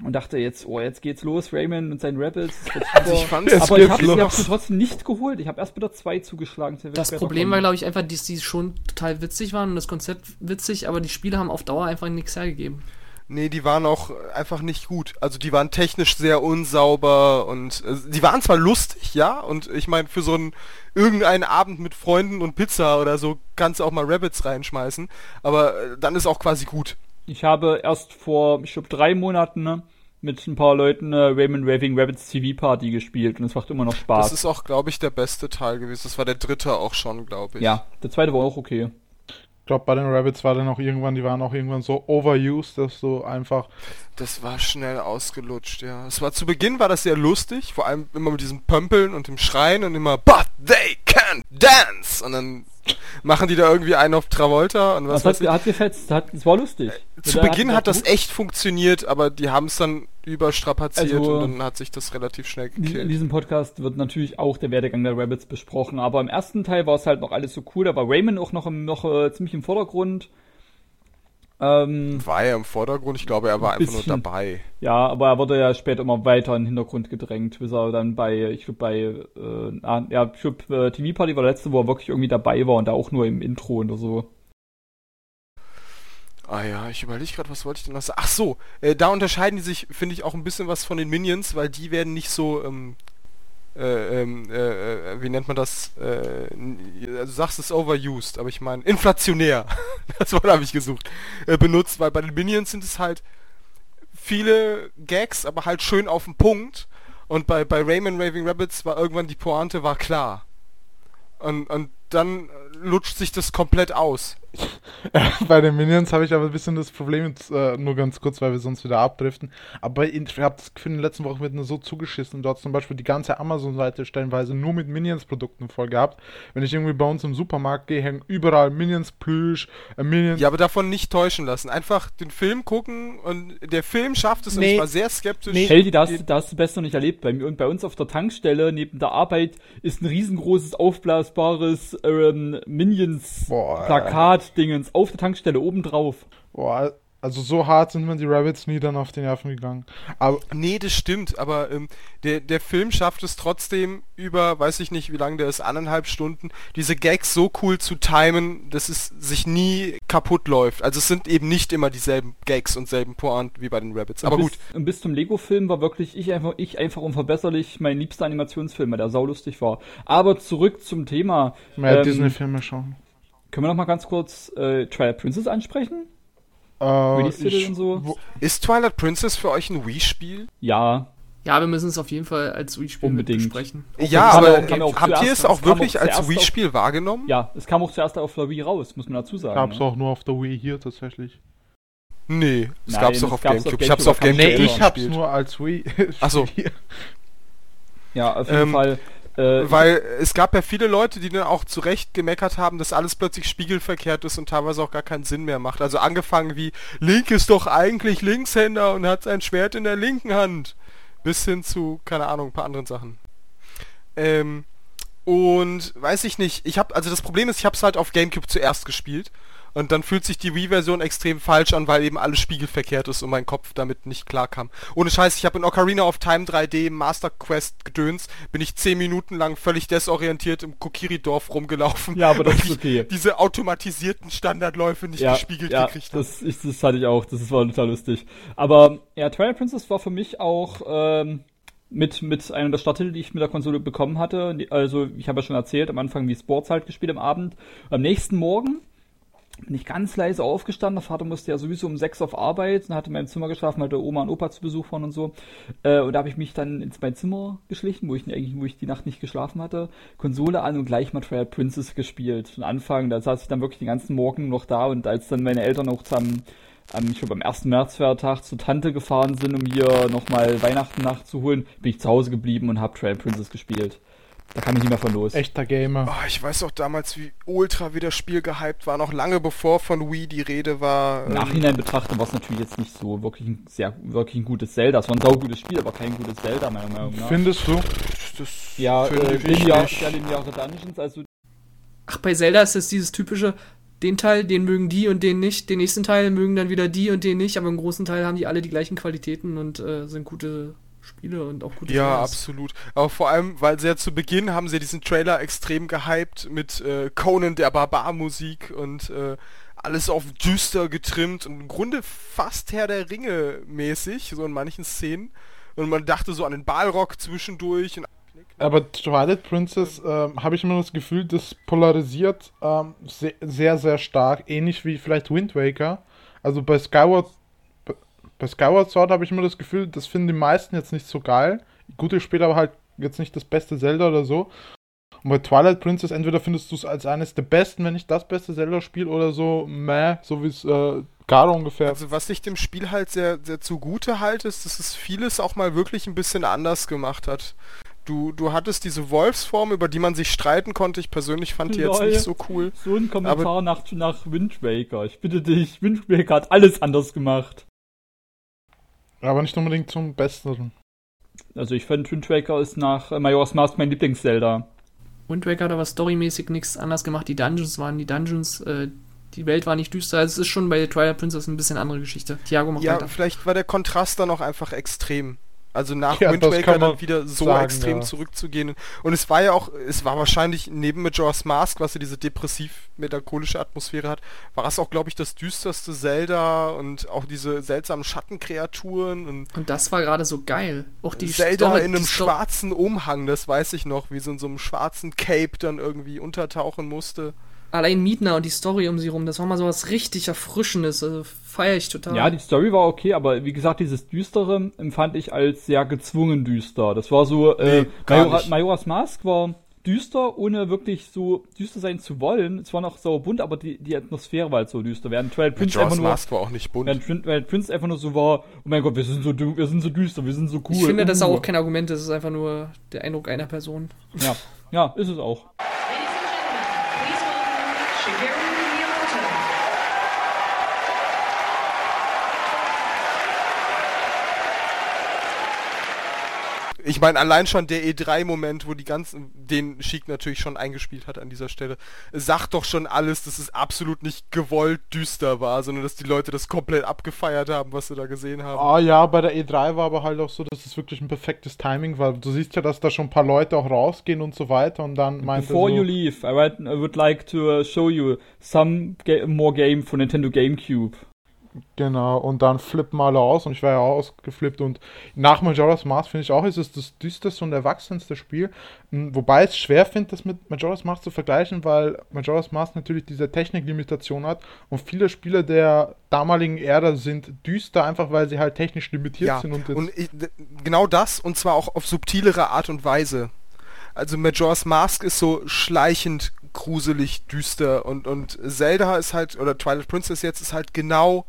Und dachte jetzt, oh, jetzt geht's los, Rayman und sein Rabbits. Das wird Also ich super. fand Es Aber ich geht habe los. hab sie trotzdem nicht geholt. Ich habe erst wieder zwei zugeschlagen. Das Problem war, glaube ich, einfach, dass die schon total witzig waren und das Konzept witzig, aber die Spiele haben auf Dauer einfach nichts hergegeben. Nee, die waren auch einfach nicht gut. Also die waren technisch sehr unsauber und äh, die waren zwar lustig, ja, und ich meine, für so einen irgendeinen Abend mit Freunden und Pizza oder so kannst du auch mal Rabbits reinschmeißen, aber äh, dann ist auch quasi gut. Ich habe erst vor, ich glaube, drei Monaten ne, mit ein paar Leuten äh, Raymond Raving Rabbits TV Party gespielt und es macht immer noch Spaß. Das ist auch, glaube ich, der beste Teil gewesen. Das war der dritte auch schon, glaube ich. ja, der zweite war auch okay. Ich glaube, bei den Rabbits war dann auch irgendwann, die waren auch irgendwann so overused, dass du einfach. Das war schnell ausgelutscht, ja. Es war zu Beginn war das sehr lustig, vor allem immer mit diesem Pömpeln und dem Schreien und immer But they can dance! Und dann machen die da irgendwie einen auf Travolta und was Das hat, hat gefetzt, hat, es war lustig. Zu Da Beginn hat das echt funktioniert, aber die haben es dann überstrapaziert Also- und dann hat sich das relativ schnell In gekillt. diesem Podcast wird natürlich auch der Werdegang der Rabbits besprochen, aber im ersten Teil war es halt noch alles so cool, da war Raymond auch noch, im, noch äh, ziemlich im Vordergrund. Ähm, War er im Vordergrund? Ich glaube, er war einfach nur Bisschen. dabei. ja, aber er wurde ja später immer weiter in den Hintergrund gedrängt, bis er dann bei, ich glaube bei, äh, ah, ja, ich glaube äh, TV Party war der letzte, wo er wirklich irgendwie dabei war und da auch nur im Intro oder so. Ah ja, ich überlege gerade, was wollte ich denn noch sagen? Ach so, äh, da unterscheiden die sich, finde ich, auch ein bisschen was von den Minions, weil die werden nicht so, ähm, äh, ähm, äh, äh, wie nennt man das? Äh, also du sagst es overused, aber ich meine inflationär. das Wort habe ich gesucht. Äh, benutzt, weil bei den Minions sind es halt viele Gags, aber halt schön auf den Punkt. Und bei, bei Rayman Raving Rabbits war irgendwann die Pointe war klar. Und, und dann äh, lutscht sich das komplett aus. Bei den Minions habe ich aber ein bisschen das Problem, jetzt, äh, nur ganz kurz, weil wir sonst wieder abdriften. Aber in- ich habe das Gefühl, in den letzten Wochen wird nur so zugeschissen. Dort zum Beispiel die ganze Amazon-Seite stellenweise nur mit Minions-Produkten voll gehabt. Wenn ich irgendwie bei uns im Supermarkt gehe, hängen überall Minions-Plüsch, äh, Minions. Ja, aber davon nicht täuschen lassen. Einfach den Film gucken und der Film schafft es und Nee. ich war sehr skeptisch. Nee. Heldi, das, das hast du besser nicht erlebt bei mir. Und bei uns auf der Tankstelle neben der Arbeit ist ein riesengroßes aufblasbares ähm, Boah. Minions-Plakat-Dingens auf der Tankstelle oben drauf. Boah, also so hart sind mir die Rabbits nie dann auf die Nerven gegangen. Aber Nee, das stimmt, aber ähm, der, der Film schafft es trotzdem über, weiß ich nicht, wie lange der ist, anderthalb Stunden, diese Gags so cool zu timen, dass es sich nie kaputt läuft. Also es sind eben nicht immer dieselben Gags und selben Pointen wie bei den Rabbits. Aber und gut, bis, Und bis zum Lego-Film war wirklich ich einfach, ich einfach unverbesserlich mein liebster Animationsfilm, weil der saulustig war. Aber zurück zum Thema. mehr Ähm, Disney-Filme schauen. Können wir noch mal ganz kurz äh, Twilight Princess ansprechen? Äh, Release-Titel ich- so? wo- ist Twilight Princess für euch ein Wii-Spiel? Ja, Ja, wir müssen es auf jeden Fall als Wii-Spiel besprechen. Ja, aber auch- auch habt ihr es auch es kam auch wirklich als auf- Wii-Spiel wahrgenommen? ja, es kam auch zuerst auf der Wii raus, muss man dazu sagen. Gab's ne? auch nur auf der Wii hier tatsächlich. Nee, es doch es auf gab's Gamecube. auf Ich hab's auf Gamecube, Nee, ich hab's nur als Wii. Ach so. Ja, auf jeden Ähm, Fall. Äh, Weil es gab ja viele Leute, die dann auch zu Recht gemeckert haben, dass alles plötzlich spiegelverkehrt ist und teilweise auch gar keinen Sinn mehr macht. Also angefangen wie, Link ist doch eigentlich Linkshänder und hat sein Schwert in der linken Hand. Bis hin zu, keine Ahnung, ein paar anderen Sachen. Ähm, und weiß ich nicht, ich habe also das Problem ist, ich habe es halt auf GameCube zuerst gespielt und dann fühlt sich die Wii-Version extrem falsch an, weil eben alles spiegelverkehrt ist und mein Kopf damit nicht klarkam. Ohne Scheiß, ich habe in Ocarina of Time 3D Master Quest gedöns, bin ich 10 Minuten lang völlig desorientiert im Kokiri-Dorf rumgelaufen. Ja, aber das ist ich okay. Diese automatisierten Standardläufe nicht ja, gespiegelt ja, gekriegt das, ich, das hatte ich auch, das war total lustig. Aber ja, Twilight Princess war für mich auch ähm, mit, mit einer der Starttitel, die ich mit der Konsole bekommen hatte. Also, ich habe ja schon erzählt, am Anfang wie Sports halt gespielt am Abend. Am nächsten Morgen bin ich ganz leise aufgestanden. Der Vater musste ja sowieso um sechs auf Arbeit und hatte in meinem Zimmer geschlafen, hatte Oma und Opa zu Besuch waren und so. Äh, und da habe ich mich dann ins mein Zimmer geschlichen, wo ich eigentlich, wo ich die Nacht nicht geschlafen hatte. Konsole an und gleich mal Twilight Princess gespielt. Von Anfang, da saß ich dann wirklich den ganzen Morgen noch da und als dann meine Eltern auch zum, am, ich glaube am 1. Märzfeiertag zur Tante gefahren sind, um hier nochmal Weihnachten nachzuholen, bin ich zu Hause geblieben und habe Twilight Princess gespielt. Da kam ich nicht mehr von los. Echter Gamer. Oh, ich weiß auch damals, wie ultra wie das Spiel gehypt war, noch lange bevor von Wii die Rede war. Im Nachhinein betrachtet war es natürlich jetzt nicht so wirklich ein sehr wirklich ein gutes Zelda. Es war ein saugutes Spiel, aber kein gutes Zelda, meiner Meinung nach. Findest du? das ja, finde äh, ich linear, nicht. ja, lineare Dungeons, also Ach, bei Zelda ist es dieses typische, den Teil, den mögen die und den nicht. Den nächsten Teil mögen dann wieder die und den nicht, aber im großen Teil haben die alle die gleichen Qualitäten und äh, sind gute Spiele und auch gute Ja, Fans. absolut. Aber vor allem, weil sie ja zu Beginn haben sie diesen Trailer extrem gehypt mit äh, Conan der Barbar-Musik und äh, alles auf düster getrimmt und im Grunde fast Herr der Ringe mäßig, so in manchen Szenen. Und man dachte so an den Balrog zwischendurch und Aber Twilight Princess ähm, habe ich immer das Gefühl, das polarisiert ähm, sehr, sehr, sehr stark, ähnlich wie vielleicht Wind Waker. Also bei Skyward, bei- Skyward Sword habe ich immer das Gefühl, das finden die meisten jetzt nicht so geil. Gute Spiele, aber halt jetzt nicht das beste Zelda oder so. Und bei Twilight Princess, entweder findest du es als eines der besten, wenn nicht das beste Zelda-Spiel, oder so, meh, so wie es äh, Garo ungefähr. Also was ich dem Spiel halt sehr, sehr zugute halte, ist, dass es vieles auch mal wirklich ein bisschen anders gemacht hat. Du, du hattest diese Wolfsform, über die man sich streiten konnte. Ich persönlich fand die jetzt Lol. nicht so cool. So ein Kommentar nach, nach Wind Waker. Ich bitte dich, Wind Waker hat alles anders gemacht. Aber nicht unbedingt zum Besten. Also ich fand Wind Waker ist nach äh, Majora's Mask mein Lieblings-Zelda. Wind Waker hat aber storymäßig nichts anders gemacht. Die Dungeons waren die Dungeons, äh, die Welt war nicht düster. Also es ist schon bei Twilight Princess ein bisschen andere Geschichte. Thiago macht Ja, weiter. vielleicht war der Kontrast dann auch einfach extrem. Also nach Ja, Wind Waker kann man dann wieder so sagen, extrem ja. zurückzugehen. Und es war ja auch, es war wahrscheinlich neben Majora's Mask, was ja diese depressiv-melancholische Atmosphäre hat, war es auch, glaube ich, das düsterste Zelda und auch diese seltsamen Schattenkreaturen und Und das war gerade so geil. Auch die Zelda Story, in einem Sto- schwarzen Umhang, das weiß ich noch, wie so in so einem schwarzen Cape dann irgendwie untertauchen musste. Allein Mietner und die Story um sie rum, das war mal so was richtig Erfrischendes. Also feiere ich total. Ja, die Story war okay, aber wie gesagt, dieses Düstere empfand ich als sehr gezwungen düster. Das war so, äh, Nee, Majora. Majora's Mask war düster, ohne wirklich so düster sein zu wollen. Es war noch so bunt, aber die, die Atmosphäre war halt so düster. Während Twilight Prince Majora's einfach nur, Mask war auch nicht bunt. während, während Prince einfach nur so war, oh mein Gott, wir sind so, dü- wir sind so düster, wir sind so cool. ich finde, das ist uh. auch kein Argument, das ist einfach nur der Eindruck einer Person. Ja, ja, ist es auch. Ich meine, allein schon der E3-Moment, wo die ganzen, den Sheik natürlich schon eingespielt hat an dieser Stelle, sagt doch schon alles, dass es absolut nicht gewollt düster war, sondern dass die Leute das komplett abgefeiert haben, was sie da gesehen haben. Ah ja, bei der E3 war aber halt auch so, dass es wirklich ein perfektes Timing war. Du siehst ja, dass da schon ein paar Leute auch rausgehen und so weiter und dann meinte Before so, you leave, I would, I would like to uh, show you some ga more game von Nintendo GameCube. Genau, und dann flippen alle aus und ich war ja auch ausgeflippt und nach Majora's Mask finde ich auch, ist es das düsterste und erwachsenste Spiel. M, Wobei ich es schwer finde, das mit Majora's Mask zu vergleichen, weil Majora's Mask natürlich diese Techniklimitation hat und viele Spiele der damaligen Ära sind düster, einfach weil sie halt technisch limitiert Ja, sind. Und, und ich, genau das, und zwar auch auf subtilere Art und Weise. Also Majora's Mask ist so schleichend, gruselig, düster und, und Zelda ist halt, oder Twilight Princess jetzt ist halt genau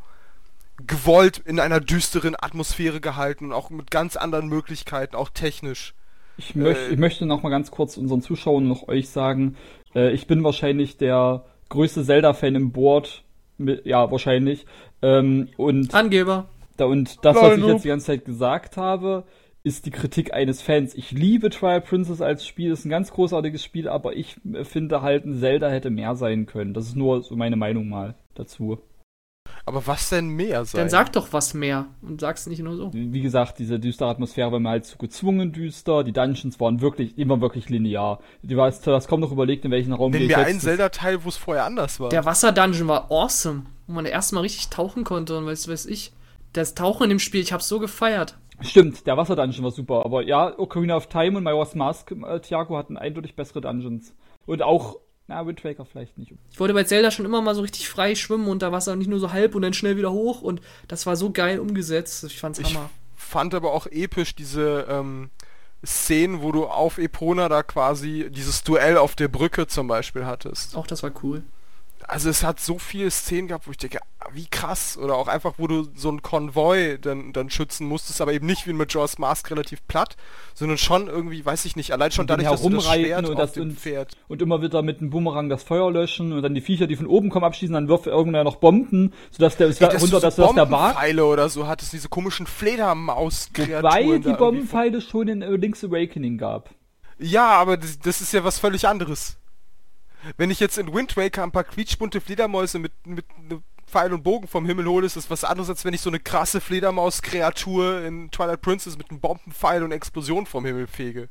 gewollt in einer düsteren Atmosphäre gehalten und auch mit ganz anderen Möglichkeiten, auch technisch. Ich, möcht, Äh, ich möchte noch mal ganz kurz unseren Zuschauern noch euch sagen, äh, ich bin wahrscheinlich der größte Zelda-Fan im Board. Mit, ja, wahrscheinlich. Ähm, und, Angeber. da, und das, was ich jetzt die ganze Zeit gesagt habe, ist die Kritik eines Fans. Ich liebe Twilight Princess als Spiel, ist ein ganz großartiges Spiel, aber ich äh, finde halt, ein Zelda hätte mehr sein können. Das ist nur so meine Meinung mal dazu. Aber was denn mehr sein? Dann sag doch was mehr und sag's nicht nur so. Wie gesagt, diese düstere Atmosphäre war mir halt zu gezwungen düster. Die Dungeons waren wirklich, immer wirklich linear. Du hast, du hast kaum noch überlegt, in welchen Raum Nenn gehe ich mir jetzt. einen Zelda-Teil, wo es vorher anders war. Der Wasserdungeon war awesome, wo man erstmal richtig tauchen konnte und weiß, weiß ich. Das Tauchen in dem Spiel, ich hab's so gefeiert. Stimmt, der Wasserdungeon war super. Aber ja, Ocarina of Time und Majora's Mask, äh, Thiago hatten eindeutig bessere Dungeons. Und auch, na, Wind Waker vielleicht nicht. Ich wollte bei Zelda schon immer mal so richtig frei schwimmen unter Wasser und nicht nur so halb und dann schnell wieder hoch und das war so geil umgesetzt. Ich fand's Ich Hammer. fand aber auch episch diese ähm, Szenen, wo du auf Epona da quasi dieses Duell auf der Brücke zum Beispiel hattest. Auch das war cool. Also es hat so viele Szenen gehabt, wo ich denke, ah, wie krass. Oder auch einfach, wo du so einen Konvoi dann, dann schützen musstest, aber eben nicht wie in Majora's Mask relativ platt, sondern schon irgendwie, weiß ich nicht, allein schon Und dadurch, dass du das Schwert und auf das dem und- Pferd... Und immer wieder mit einem Boomerang das Feuer löschen und dann die Viecher, die von oben kommen, abschießen, dann wirft irgendwer noch Bomben, sodass der, Ey, dass runter, du dass, so dass der Wagen Bombenpfeile oder so hattest, diese komischen Fledermaus-Kreaturen. Wobei da die Bombenpfeile schon in äh, Link's Awakening gab. Ja, aber das, das ist ja was völlig anderes. Wenn ich jetzt in Wind Waker ein paar quietschbunte Fledermäuse mit, mit ne Pfeil und Bogen vom Himmel hole, ist das was anderes, als wenn ich so eine krasse Fledermaus-Kreatur in Twilight Princess mit einem Bombenpfeil und Explosion vom Himmel fege.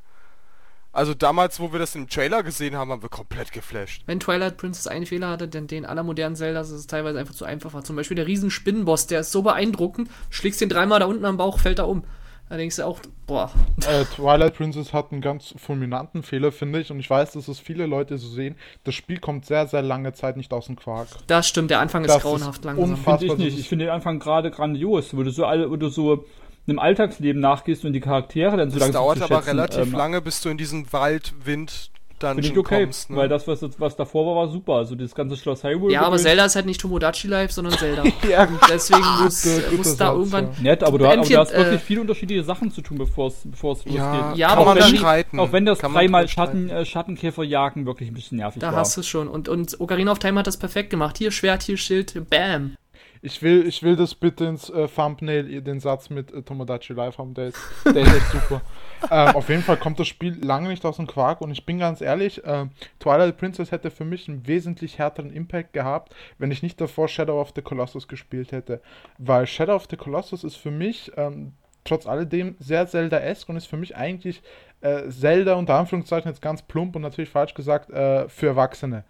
Also damals, wo wir das im Trailer gesehen haben, haben wir komplett geflasht. Wenn Twilight Princess einen Fehler hatte, dann den aller modernen Zeldas ist es teilweise einfach zu einfach war. Zum Beispiel der riesen Spinnenboss, der ist so beeindruckend, schlägst den dreimal da unten am Bauch, fällt er um. Da denkst du auch, boah, Äh, Twilight Princess hat einen ganz fulminanten Fehler, finde ich. Und ich weiß, dass es viele Leute so sehen. Das Spiel kommt sehr, sehr lange Zeit nicht aus dem Quark. das stimmt, der Anfang ist Das ist grauenhaft langsam. unfassbar. Finde ich das nicht. ist- Ich finde den Anfang gerade grandios, wo du so alle, wo du so einem Alltagsleben nachgehst und die Charaktere dann so Das langsam dauert zu aber relativ ähm, lange, bis du in diesen Wald, Wind, Dungeon Finde ich okay, kommst. Ne? weil das, was, was davor war, war super. Also das ganze Schloss Hyrule. Ja, aber. Zelda ist halt nicht Tomodachi Life, sondern Zelda. Ja, deswegen muss, muss da Satz, irgendwann. ja. Nett, aber du, aber du M4, hast wirklich äh, viele unterschiedliche Sachen zu tun, bevor es bevor es ja, losgeht. Ja, kann aber man da streiten. Auch wenn das dreimal. Schatten, äh, Schattenkäfer jagen wirklich ein bisschen nervig Da war. hast du es schon. Und, und Ocarina of Time hat das perfekt gemacht. Hier Schwert, hier Schild, bam. Ich will, ich will das bitte ins äh, Thumbnail, den Satz mit äh, Tomodachi Live haben, der ist, der ist echt super. ähm, auf jeden Fall kommt das Spiel lange nicht aus dem Quark und ich bin ganz ehrlich, äh, Twilight Princess hätte für mich einen wesentlich härteren Impact gehabt, wenn ich nicht davor Shadow of the Colossus gespielt hätte. Weil Shadow of the Colossus ist für mich, ähm, trotz alledem, sehr Zelda-esque und ist für mich eigentlich äh, Zelda unter Anführungszeichen jetzt ganz plump und natürlich falsch gesagt äh, für Erwachsene.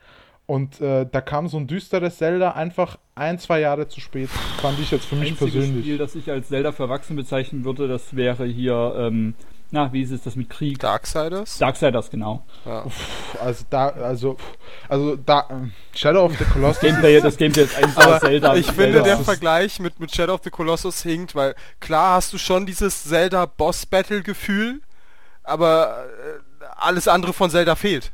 Und äh, da kam so ein düsteres Zelda einfach ein, zwei Jahre zu spät, fand ich jetzt für mich einzige persönlich. Spiel, das ich als Zelda für Erwachsene bezeichnen würde, das wäre hier, ähm, na, wie ist es das mit Krieg? Darksiders? Darksiders, genau. Ja. Also da, also, also da, ähm, Shadow of the Colossus. Gameplay, das Gameplay ist eins Aber Zelda. ich Zelda. finde, der ist- Vergleich mit, mit Shadow of the Colossus hinkt, weil klar hast du schon dieses Zelda-Boss-Battle-Gefühl, aber äh, alles andere von Zelda fehlt.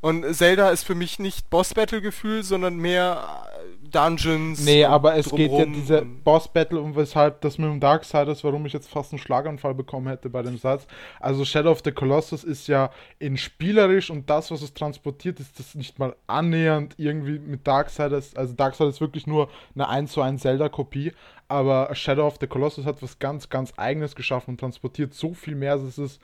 Und Zelda ist für mich nicht Boss-Battle-Gefühl, sondern mehr äh, Dungeons. Nee, aber es geht ja diese Boss-Battle und weshalb das mit dem Darksiders, warum ich jetzt fast einen Schlaganfall bekommen hätte bei dem Satz. Also Shadow of the Colossus ist ja in spielerisch und das, was es transportiert, ist das nicht mal annähernd irgendwie mit Darksiders. Also Darksiders ist wirklich nur eine 1 zu 1 Zelda-Kopie, aber Shadow of the Colossus hat was ganz, ganz eigenes geschaffen und transportiert so viel mehr. Also es ist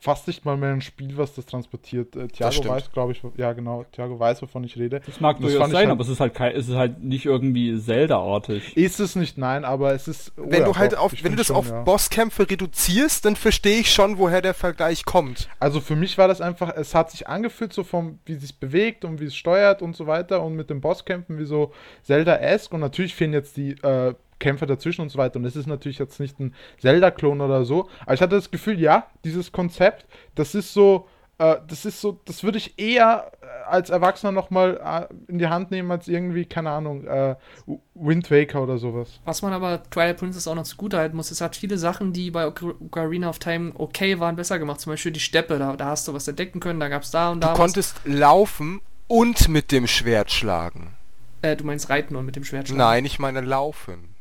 fast nicht mal mehr ein Spiel, was das transportiert. Äh, Thiago stimmt. weiß, glaube ich, ja genau, Thiago weiß, wovon ich rede. Das mag das durchaus sein, halt- aber es ist halt kein, es ist halt nicht irgendwie Zelda-artig. Ist es nicht, nein, aber es ist. oh Wenn ja, du halt doch, auf, wenn du das schon, auf ja. Bosskämpfe reduzierst, dann verstehe ich schon, woher der Vergleich kommt. Also für mich war das einfach, es hat sich angefühlt, so vom, wie es sich bewegt und wie es steuert und so weiter und mit den Bosskämpfen wie so Zelda-esque und natürlich fehlen jetzt die äh, Kämpfe dazwischen und so weiter und es ist natürlich jetzt nicht ein Zelda-Klon oder so, aber ich hatte das Gefühl, ja, dieses Konzept, das ist so, äh, das ist so, das würde ich eher äh, als Erwachsener nochmal äh, in die Hand nehmen als irgendwie, keine Ahnung, äh, Wind Waker oder sowas. Was man aber Twilight Princess auch noch zugutehalten muss, es hat viele Sachen, die bei Ocar- Ocarina of Time okay waren, besser gemacht. Zum Beispiel die Steppe, da, da hast du was entdecken können, da gab es da und Du da was. konntest laufen und mit dem Schwert schlagen. Äh, du meinst reiten und mit dem Schwert schlagen. Nein, ich meine laufen.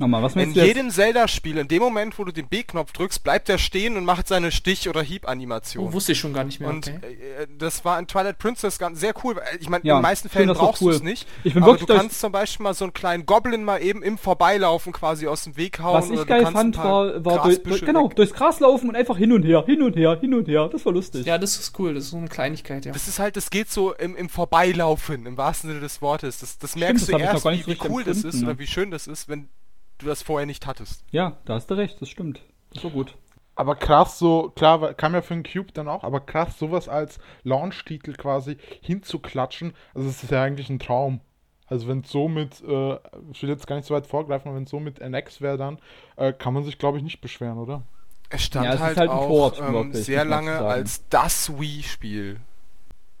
Nochmal, was In du jedem Zelda-Spiel, in dem Moment, wo du den B-Knopf drückst, bleibt er stehen und macht seine Stich- oder Hieb-Animation. Oh, wusste ich schon gar nicht mehr. Und okay. äh, das war in Twilight Princess ganz sehr cool. weil, Ich meine, Ja, in den meisten Fällen brauchst du cool. es nicht. Ich bin aber wirklich du durch- kannst zum Beispiel mal so einen kleinen Goblin mal eben im Vorbeilaufen quasi aus dem Weg hauen. Was oder ich du geil fand, war, war durch, Grasbüsche genau, weg- durchs Gras laufen und einfach hin und her, hin und her, hin und her. Das war lustig. Ja, das ist cool, das ist so eine Kleinigkeit, ja. Das ist halt, das geht so im, im Vorbeilaufen, im wahrsten Sinne des Wortes. Das, das merkst das du erst, gar wie, wie cool das ist empfunden, oder ne? wie schön das ist, wenn du das vorher nicht hattest. Ja, da hast du recht, das stimmt. Das war gut. Aber krass, so, klar, war- kam ja für den Cube dann auch, aber krass, sowas als Launch-Titel quasi hinzuklatschen, also es ist ja eigentlich ein Traum. Also wenn es so mit, äh, ich will jetzt gar nicht so weit vorgreifen, aber wenn es so mit NX wäre dann, äh, kann man sich glaube ich nicht beschweren, oder? Es stand Ja, es ist halt, halt ein auch Port, ähm, sehr lange so als das Wii-Spiel.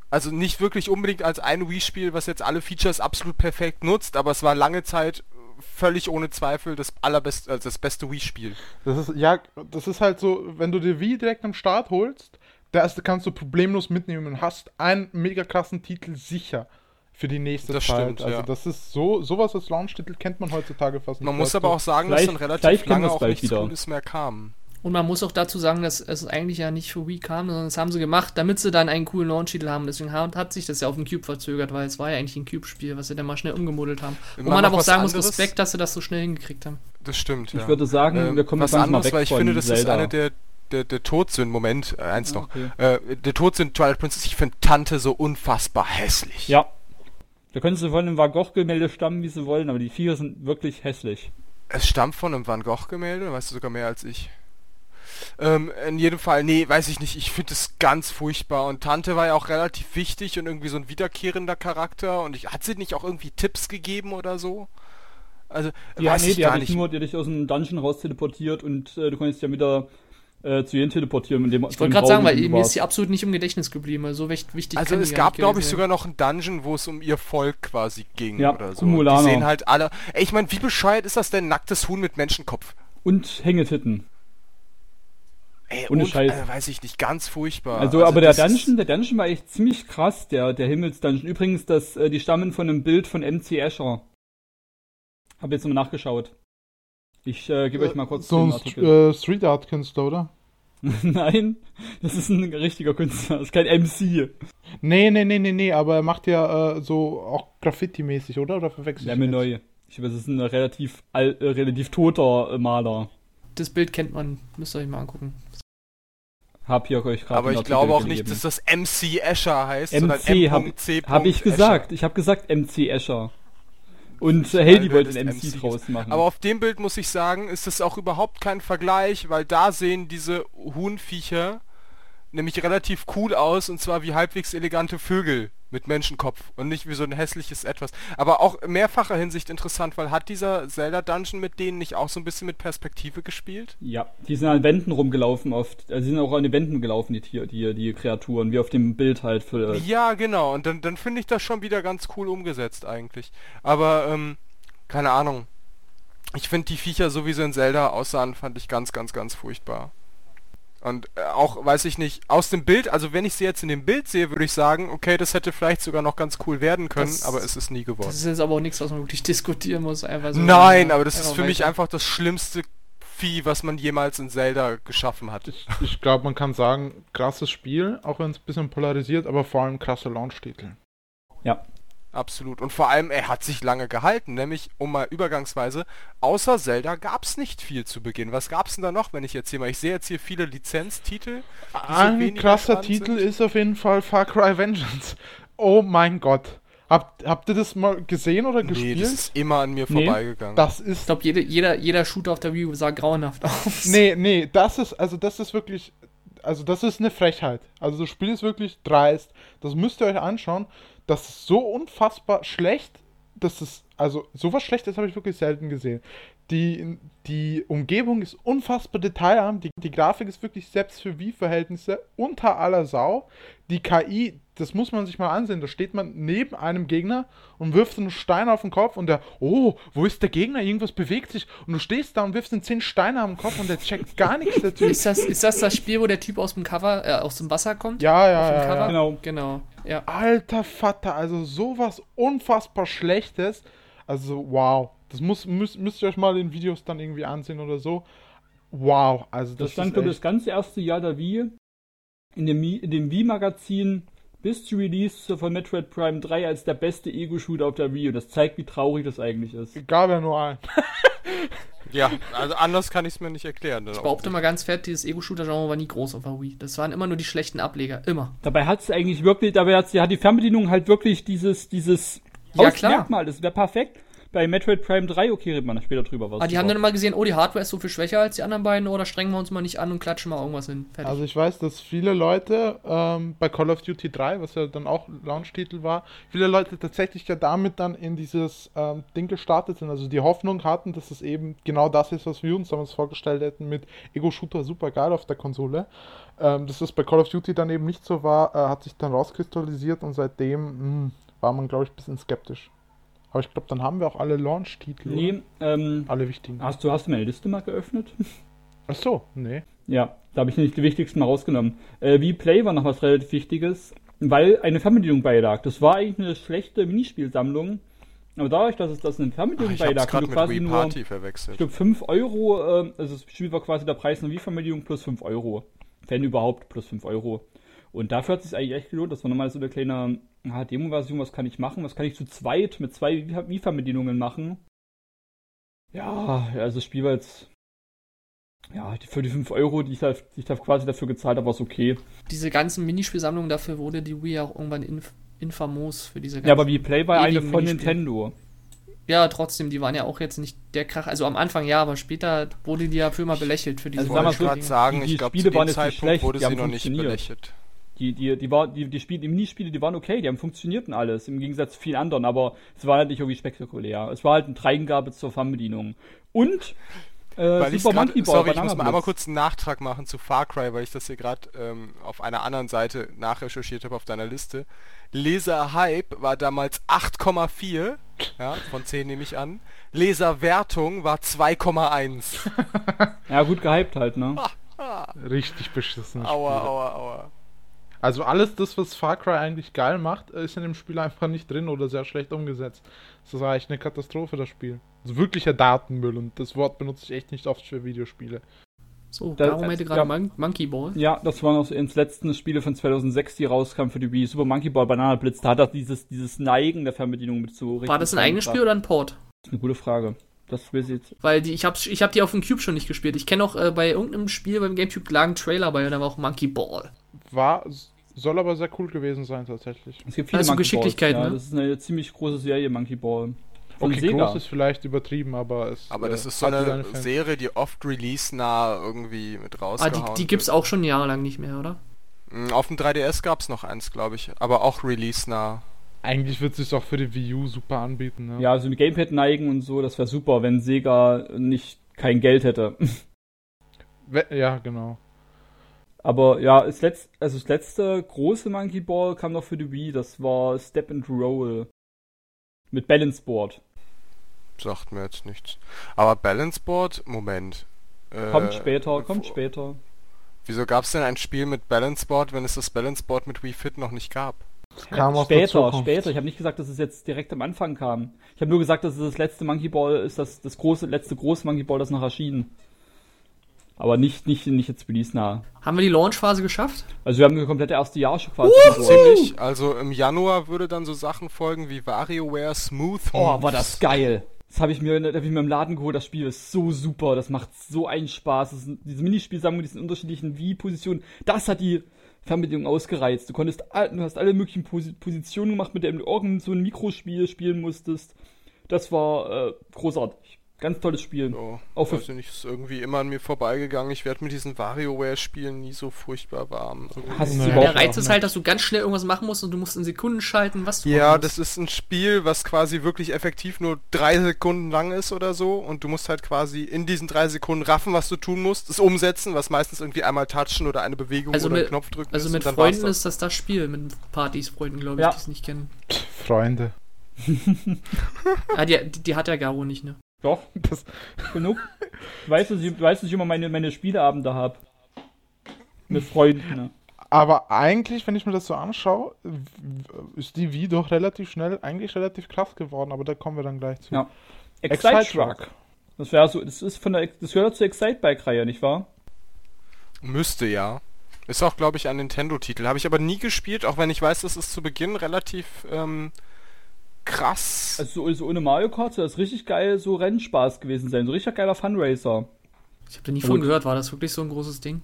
Also nicht wirklich unbedingt als ein Wii-Spiel, was jetzt alle Features absolut perfekt nutzt, aber es war lange Zeit völlig ohne Zweifel das allerbeste, also das beste Wii-Spiel. Das ist, ja, das ist halt so, wenn du dir Wii direkt am Start holst, erste kannst du problemlos mitnehmen und hast einen mega krassen Titel sicher für die nächste Das Zeit. stimmt, also ja. das ist so, sowas als Launch-Titel kennt man heutzutage fast nicht. Man muss aber auch sagen, dass dann relativ lange auch nichts wieder. Cooles mehr kam. Und man muss auch dazu sagen, dass es eigentlich ja nicht für Wii kam, sondern das haben sie gemacht, damit sie dann einen coolen Launch-Titel haben. Deswegen hat, hat sich das ja auf den Cube verzögert, weil es war ja eigentlich ein Cube-Spiel, was sie dann mal schnell umgemodelt haben. Mal man noch aber auch sagen muss, anderes? Respekt, dass sie das so schnell hingekriegt haben. Das stimmt, Ich ja. würde sagen, Ähm, wir kommen was jetzt langsam mal anderes, weg weil ich von finde, das ist Zelda. eine der, der, der Todsünden. Moment, äh, eins noch. Okay. Äh, der Todsünden Twilight Princess, ich finde Tante so unfassbar hässlich. Ja. Da können sie von einem Van Gogh-Gemälde stammen, wie sie wollen, aber die Viecher sind wirklich hässlich. Es stammt von einem Van Gogh-Gemälde, weißt du sogar mehr als ich. Ähm, in jedem Fall, nee, weiß ich nicht. Ich finde es ganz furchtbar. Und Tante war ja auch relativ wichtig und irgendwie so ein wiederkehrender Charakter. Und ich, hat sie nicht auch irgendwie Tipps gegeben oder so? Also, Ja, weiß nee, ich die gar nicht. nur, die hat dich aus dem Dungeon raus teleportiert und äh, du konntest ja wieder äh, zu ihnen teleportieren. Mit dem, Ich wollte gerade sagen, weil mir ist die absolut nicht im Gedächtnis geblieben, also so recht wichtig. Also es gab, glaube ich, sogar noch einen Dungeon, wo es um ihr Volk quasi ging Ja, oder so. Kumulana. Die sehen halt alle. Ey, ich meine, wie bescheuert ist das denn? Nacktes Huhn mit Menschenkopf. Und Hängetitten. Ey, Ohne und, Scheiß. Äh, weiß ich nicht, ganz furchtbar. Also, aber der das Dungeon, der Dungeon war echt ziemlich krass, der, der Himmels-Dungeon. Übrigens, das, äh, die stammen von einem Bild von MC Escher. Hab jetzt nochmal nachgeschaut. Ich äh, gebe euch mal kurz so den ein Artikel. äh, Street Art Künstler, oder? Nein, das ist ein richtiger Künstler, das ist kein MC. Nee, nee, nee, nee, nee, aber er macht ja äh, so auch Graffiti-mäßig, oder? Oder verwechselt mir neu. Ich weiß, es ist ein relativ, al äh, relativ toter äh, Maler. Das Bild kennt man, müsst ihr euch mal angucken. Hab hier euch gerade aber ich glaube auch nicht, dass das MC Escher heißt, sondern MC habe M.C. hab ich Escher. gesagt. Ich habe gesagt MC Escher. Und äh, Heldi wollte ein MC, MC draus machen. Aber auf dem Bild muss ich sagen, ist das auch überhaupt kein Vergleich, weil da sehen diese Huhnviecher nämlich relativ cool aus und zwar wie halbwegs elegante Vögel mit Menschenkopf und nicht wie so ein hässliches Etwas. Aber auch in mehrfacher Hinsicht interessant, weil hat dieser Zelda Dungeon mit denen nicht auch so ein bisschen mit Perspektive gespielt? Ja, die sind an Wänden rumgelaufen oft. Also die sind auch an den Wänden gelaufen, die Tier, die, die Kreaturen, wie auf dem Bild halt für. Ja, genau. Und dann, dann finde ich das schon wieder ganz cool umgesetzt eigentlich. Aber, ähm, keine Ahnung. Ich finde die Viecher, so wie sie in Zelda aussahen, fand ich ganz, ganz, ganz furchtbar. Und äh, auch, weiß ich nicht, aus dem Bild, also wenn ich sie jetzt in dem Bild sehe, würde ich sagen, okay, das hätte vielleicht sogar noch ganz cool werden können, Das- aber es ist nie geworden. Das ist jetzt aber auch nichts, was man wirklich diskutieren muss. Einfach so, Nein, aber das ist für mich weiter. einfach das schlimmste Vieh, was man jemals in Zelda geschaffen hat. Ich, ich glaube, man kann sagen, krasses Spiel, auch wenn es ein bisschen polarisiert, aber vor allem krasser Launch-Titel. Ja. Absolut. Und vor allem, er hat sich lange gehalten, nämlich, um mal übergangsweise, außer Zelda gab es nicht viel zu Beginn. Was gab es denn da noch, wenn ich jetzt hier mal, ich sehe jetzt hier viele Lizenztitel. Ein krasser Titel sind. ist auf jeden Fall Far Cry Vengeance. Oh mein Gott. Habt, habt ihr das mal gesehen oder Nee, gespielt? das ist immer an mir Nee. vorbeigegangen. das Ich ist glaube, jede, jeder, jeder Shooter auf der Wii U sah grauenhaft aus. Nee, nee, das ist, also das ist wirklich, also das ist eine Frechheit. Also das Spiel ist wirklich dreist. Das müsst ihr euch anschauen. Das ist so unfassbar schlecht, dass es, also sowas Schlechtes habe ich wirklich selten gesehen. Die, die Umgebung ist unfassbar detailarm, die, die Grafik ist wirklich selbst für Wii-Verhältnisse unter aller Sau. Die KI, das muss man sich mal ansehen, da steht man neben einem Gegner und wirft einen Stein auf den Kopf und der, oh, wo ist der Gegner? Irgendwas bewegt sich. Und du stehst da und wirfst den 10 Steine am Kopf und der checkt gar nichts, der Typ. Ist das, ist das das Spiel, wo der Typ aus dem Cover, äh, aus dem Wasser kommt? Ja, ja, ja, Cover? ja. Genau. Genau. Ja. Alter Vater, also sowas unfassbar Schlechtes. Also, wow. Das muss, müsst, müsst ihr euch mal in Videos dann irgendwie ansehen oder so. Wow, also das, Das stand, ist glaube ich, das ganze erste Jahr der Wii in dem, in dem Wii-Magazin bis zu Release von Metroid Prime 3 als der beste Ego-Shooter auf der Wii. Und das zeigt, wie traurig das eigentlich ist. gab ja nur einen. ja, also anders kann ich es mir nicht erklären. Ich behaupte mal ganz fett, dieses Ego-Shooter-Genre war nie groß auf der Wii. Das waren immer nur die schlechten Ableger. Immer. Dabei hat es eigentlich wirklich, dabei hat, hat die Fernbedienung halt wirklich dieses, dieses Ja, klar. Merkmal. Das wäre perfekt. Bei Metroid Prime 3, okay, reden wir noch später drüber. Was Ah, die haben dann immer gesehen, oh, die Hardware ist so viel schwächer als die anderen beiden, oder strengen wir uns mal nicht an und klatschen mal irgendwas hin. Fertig. Also ich weiß, dass viele Leute ähm, bei Call of Duty 3, was ja dann auch Launch-Titel war, viele Leute tatsächlich ja damit dann in dieses ähm, Ding gestartet sind. Also die Hoffnung hatten, dass es eben genau das ist, was wir uns damals vorgestellt hätten mit Ego-Shooter super geil auf der Konsole. Ähm, dass das bei Call of Duty dann eben nicht so war, äh, hat sich dann rauskristallisiert und seitdem mh, war man, glaube ich, ein bisschen skeptisch. Aber ich glaube, dann haben wir auch alle Launch-Titel. Nee, ähm, Alle wichtigen. hast du, hast du meine Liste mal geöffnet? Ach so, nee. Ja, da habe ich nicht die wichtigsten mal rausgenommen. Äh, wie Play war noch was relativ Wichtiges, weil eine Fernbedienung beilag. Das war eigentlich eine schlechte Minispielsammlung. Aber dadurch, dass es das eine Fernbedienung ich hab's beilag, du mit quasi Wii nur, Party ich verwechselt. glaube, 5 Euro, äh, also das Spiel war quasi der Preis einer Wii-Fernbedienung plus 5 Euro. Wenn überhaupt, plus 5 Euro. Und dafür hat es sich eigentlich echt gelohnt. Das war nochmal so eine kleine ah, Demo-Version. Was kann ich machen? Was kann ich zu zweit mit zwei Wii-Fernbedienungen machen? Ja, also das Spiel war jetzt. Ja, für die 5 Euro, die ich, da, die ich da quasi dafür gezahlt habe, war es okay. diese ganzen Minispielsammlungen, dafür wurde die Wii auch irgendwann inf infamos für diese Ja, aber wie Play war eine von Minispiele. Nintendo. Ja, trotzdem, die waren ja auch jetzt nicht der Krach. Also am Anfang ja, aber später wurde die ja für immer belächelt für diese Also wollte sag mal ich so, gerade sagen, die- die ich glaube, zu dem Zeitpunkt schlecht, wurde sie noch nicht belächelt. Die, die, die, war, die, die, Spiele, die Minispiele, die waren okay, die haben funktionierten alles, im Gegensatz zu vielen anderen, aber es war halt nicht irgendwie spektakulär. Es war halt eine Dreingabe zur Fernbedienung. Und äh, Weil Super grad, Monkey Ball sorry, ich muss mal einmal kurz einen Nachtrag machen zu Far Cry, weil ich das hier gerade ähm, auf einer anderen Seite nachrecherchiert habe auf deiner Liste. Leser Hype war damals 8,4, ja, von 10 nehme ich an. Leser Wertung war 2,1. Ja, gut gehypt halt, ne? Richtig beschissen. Aua, aua, aua. Also alles das, was Far Cry eigentlich geil macht, ist in dem Spiel einfach nicht drin oder sehr schlecht umgesetzt. Das war echt eine Katastrophe, das Spiel. Also wirklicher Datenmüll und das Wort benutze ich echt nicht oft für Videospiele. So, Da- Garo meinte gerade ja. Mon Monkey Ball. Ja, das waren auch so ins letzten Spiele von 2006, die rauskamen für die Wii. Super Monkey Ball, Banana Blitz, da hat er dieses, dieses Neigen der Fernbedienung mit so War das ein eigenes Spiel oder ein Port? Das ist eine gute Frage. Das will ich jetzt. Weil die, ich hab, ich hab die auf dem Cube schon nicht gespielt. Ich kenne auch äh, bei irgendeinem Spiel beim Gamecube lag ein Trailer bei und da war auch Monkey Ball. War, soll aber sehr cool gewesen sein tatsächlich. Es gibt viele Also Monkey Geschicklichkeit, Balls, ja, ne? Das ist eine ziemlich große Serie, Monkey Ball. Von Okay, Sega. groß ist vielleicht übertrieben, aber es Aber äh, das ist so eine. Serie, die oft release-nah irgendwie mit Ah, rausgehauen die, die gibt's wird. auch schon jahrelang nicht mehr, oder? Mm, Auf dem 3DS gab's noch eins, glaube ich. Aber auch release-nah. Eigentlich wird es sich auch für die Wii U super anbieten. Ne? Ja, so ein Gamepad neigen und so, das wäre super, wenn Sega nicht kein Geld hätte. Ja, genau. Aber ja, das letzte, also das letzte große Monkey Ball kam noch für die Wii, das war Step and Roll. Mit Balance Board. Sagt mir jetzt nichts. Aber Balance Board, Moment. Äh, Kommt später, kommt später. Wieso gab's denn ein Spiel mit Balance Board, wenn es das Balance Board mit Wii Fit noch nicht gab? Kam aus der Später, später. Ich habe nicht gesagt, dass es jetzt direkt am Anfang kam. Ich habe nur gesagt, dass es das letzte Monkey Ball ist, das, das große, letzte große Monkey Ball, das noch erschien. Aber nicht, nicht, nicht jetzt release-nah. Haben wir die Launchphase geschafft? Also wir haben das komplette erste Jahr schon quasi durch. Ziemlich. Also im Januar würde dann so Sachen folgen wie WarioWare Smooth. Oh, war das geil. Das habe ich mir, hab ich mir im Laden geholt. Das Spiel ist so super. Das macht so einen Spaß. Das sind, diese Minispielsammlung, diesen unterschiedlichen Wii-Positionen. Das hat die Fernbedienung ausgereizt. Du konntest, du hast alle möglichen Posi Positionen gemacht, mit denen du irgend so ein Mikrospiel spielen musstest. Das war äh, großartig. Ganz tolles Spiel. So, Auch für- weiß ich nicht, ist irgendwie immer an mir vorbeigegangen. Ich werde mit diesen WarioWare-Spielen nie so furchtbar warm. Hast du Nee. sie Der Reiz ist nicht. halt, dass du ganz schnell irgendwas machen musst und du musst in Sekunden schalten, was du Ja, das ist ein Spiel, was quasi wirklich effektiv nur drei Sekunden lang ist oder so und du musst halt quasi in diesen drei Sekunden raffen, was du tun musst, es umsetzen, was meistens irgendwie einmal touchen oder eine Bewegung Also oder mit- einen Knopf drücken Also ist mit Freunden ist das das Spiel, mit Partys, Freunden, glaube ich, Ja. die es nicht kennen. Freunde. Ah, die, die, die hat der Garo nicht, ne? Doch, Das, genug. Du weißt, dass ich, du weißt, dass ich immer meine, meine Spieleabende habe. Mit Freunden. Ne? aber eigentlich, wenn ich mir das so anschaue, ist die Wii doch relativ schnell, eigentlich relativ krass geworden, aber da kommen wir dann gleich zu. Ja. Excite Truck. Das wäre so, das ist von der, das gehört zur Excite-Bike-Reihe, nicht wahr? Müsste ja. Ist auch, glaube ich, ein Nintendo-Titel. Habe ich aber nie gespielt, auch wenn ich weiß, dass es zu Beginn relativ ähm, krass. Also so, so ohne Mario Kart soll das richtig geil so Rennspaß gewesen sein. So richtig geiler Funracer. Ich habe da nie Ja, von gehört. War das wirklich so ein großes Ding?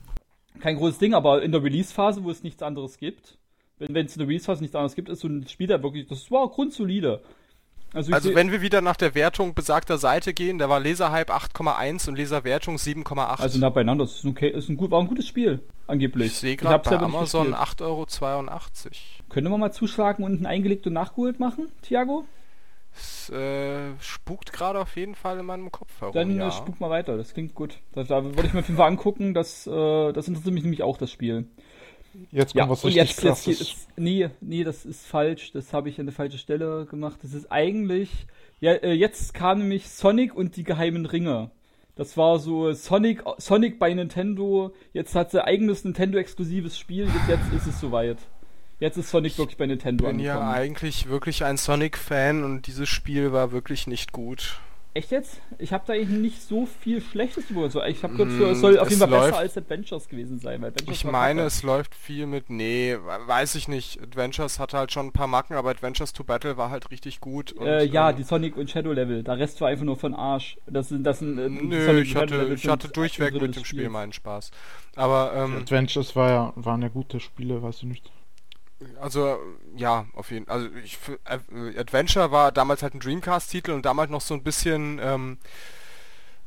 Kein großes Ding, aber in der Release-Phase, wo es nichts anderes gibt, wenn wenn es in der Release-Phase nichts anderes gibt, ist so ein Spiel, der wirklich, das war grundsolide. Also, Also wenn wir wieder nach der Wertung besagter Seite gehen, da war Laserhype 8,1 und Laserwertung 7,8. also nah beieinander, das ist okay, ist ein gut, war ein gutes Spiel, angeblich. ich sehe gerade bei Amazon gespielt. 8,82 Euro. Können wir mal zuschlagen und ein eingelegt und nachgeholt machen, Thiago? Es äh, spukt gerade auf jeden Fall in meinem Kopf herum. Dann ja. äh, spuk mal weiter, das klingt gut. Da, da würde ich mir auf jeden Fall angucken, das, äh, das interessiert mich nämlich auch, das Spiel. Jetzt kommt Ja, was richtig jetzt, jetzt hier krasses. ist, nee, nee, das ist falsch. Das habe ich an der falschen Stelle gemacht. Das ist eigentlich, ja, äh, jetzt kam nämlich Sonic und die geheimen Ringe. Das war so Sonic, Sonic bei Nintendo. Jetzt hat sie eigenes Nintendo-exklusives Spiel. Jetzt, jetzt ist es soweit. Jetzt ist Sonic wirklich bei Nintendo bin ja eigentlich wirklich ein Sonic-Fan und dieses Spiel war wirklich nicht gut. Echt jetzt? Ich habe da eigentlich nicht so viel Schlechtes über so. Ich habe gehört, Mm, es soll auf es jeden Fall läuft- besser als Adventures gewesen sein. Weil Adventures Ich meine, es läuft viel mit, nee, weiß ich nicht. Adventures hatte halt schon ein paar Macken, aber Adventures to Battle war halt richtig gut. Und, Äh, ja, ähm, die Sonic und Shadow Level. Der Rest war einfach nur von Arsch. Das sind, das sind, äh, Nö, Sonic ich hatte, ich hatte durchweg mit dem Spiel meinen Spaß. Aber, ähm, Adventures war ja, waren ja gute Spiele, weiß ich nicht. Also, ja, auf jeden Fall. Also, ich, äh, Adventure war damals halt ein Dreamcast-Titel und damals noch so ein bisschen, ähm,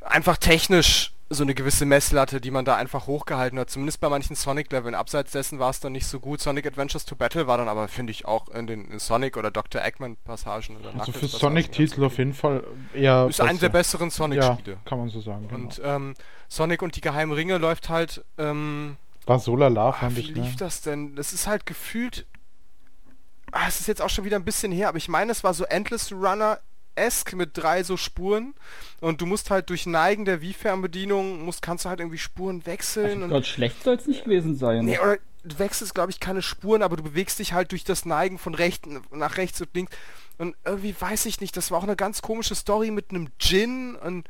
einfach technisch so eine gewisse Messlatte, die man da einfach hochgehalten hat. Zumindest bei manchen Sonic-Leveln. Abseits dessen war es dann nicht so gut. Sonic Adventures to Battle war dann aber, finde ich, auch in den in Sonic oder Dr. Also Eggman-Passagen oder für Sonic-Titel auf jeden Fall eher. Ist eine der besser. besseren Ja, Sonic-Spiele. kann man so sagen. Genau. Und ähm, Sonic und die geheimen Ringe läuft halt, ähm, War so lala, ah, fand wie ich, lief ne? das denn? Das ist halt gefühlt, ah, es ist jetzt auch schon wieder ein bisschen her, aber ich meine, es war so Endless Runner Sonic-esque mit drei so Spuren und du musst halt durch Neigen der Wii-Fernbedienung, musst, kannst du halt irgendwie Spuren wechseln und Gott, schlecht soll es nicht gewesen sein. Nee, oder du wechselst, glaube ich, keine Spuren, aber du bewegst dich halt durch das Neigen von rechts nach rechts und links. Und irgendwie weiß ich nicht, das war auch eine ganz komische Story mit einem Djinn und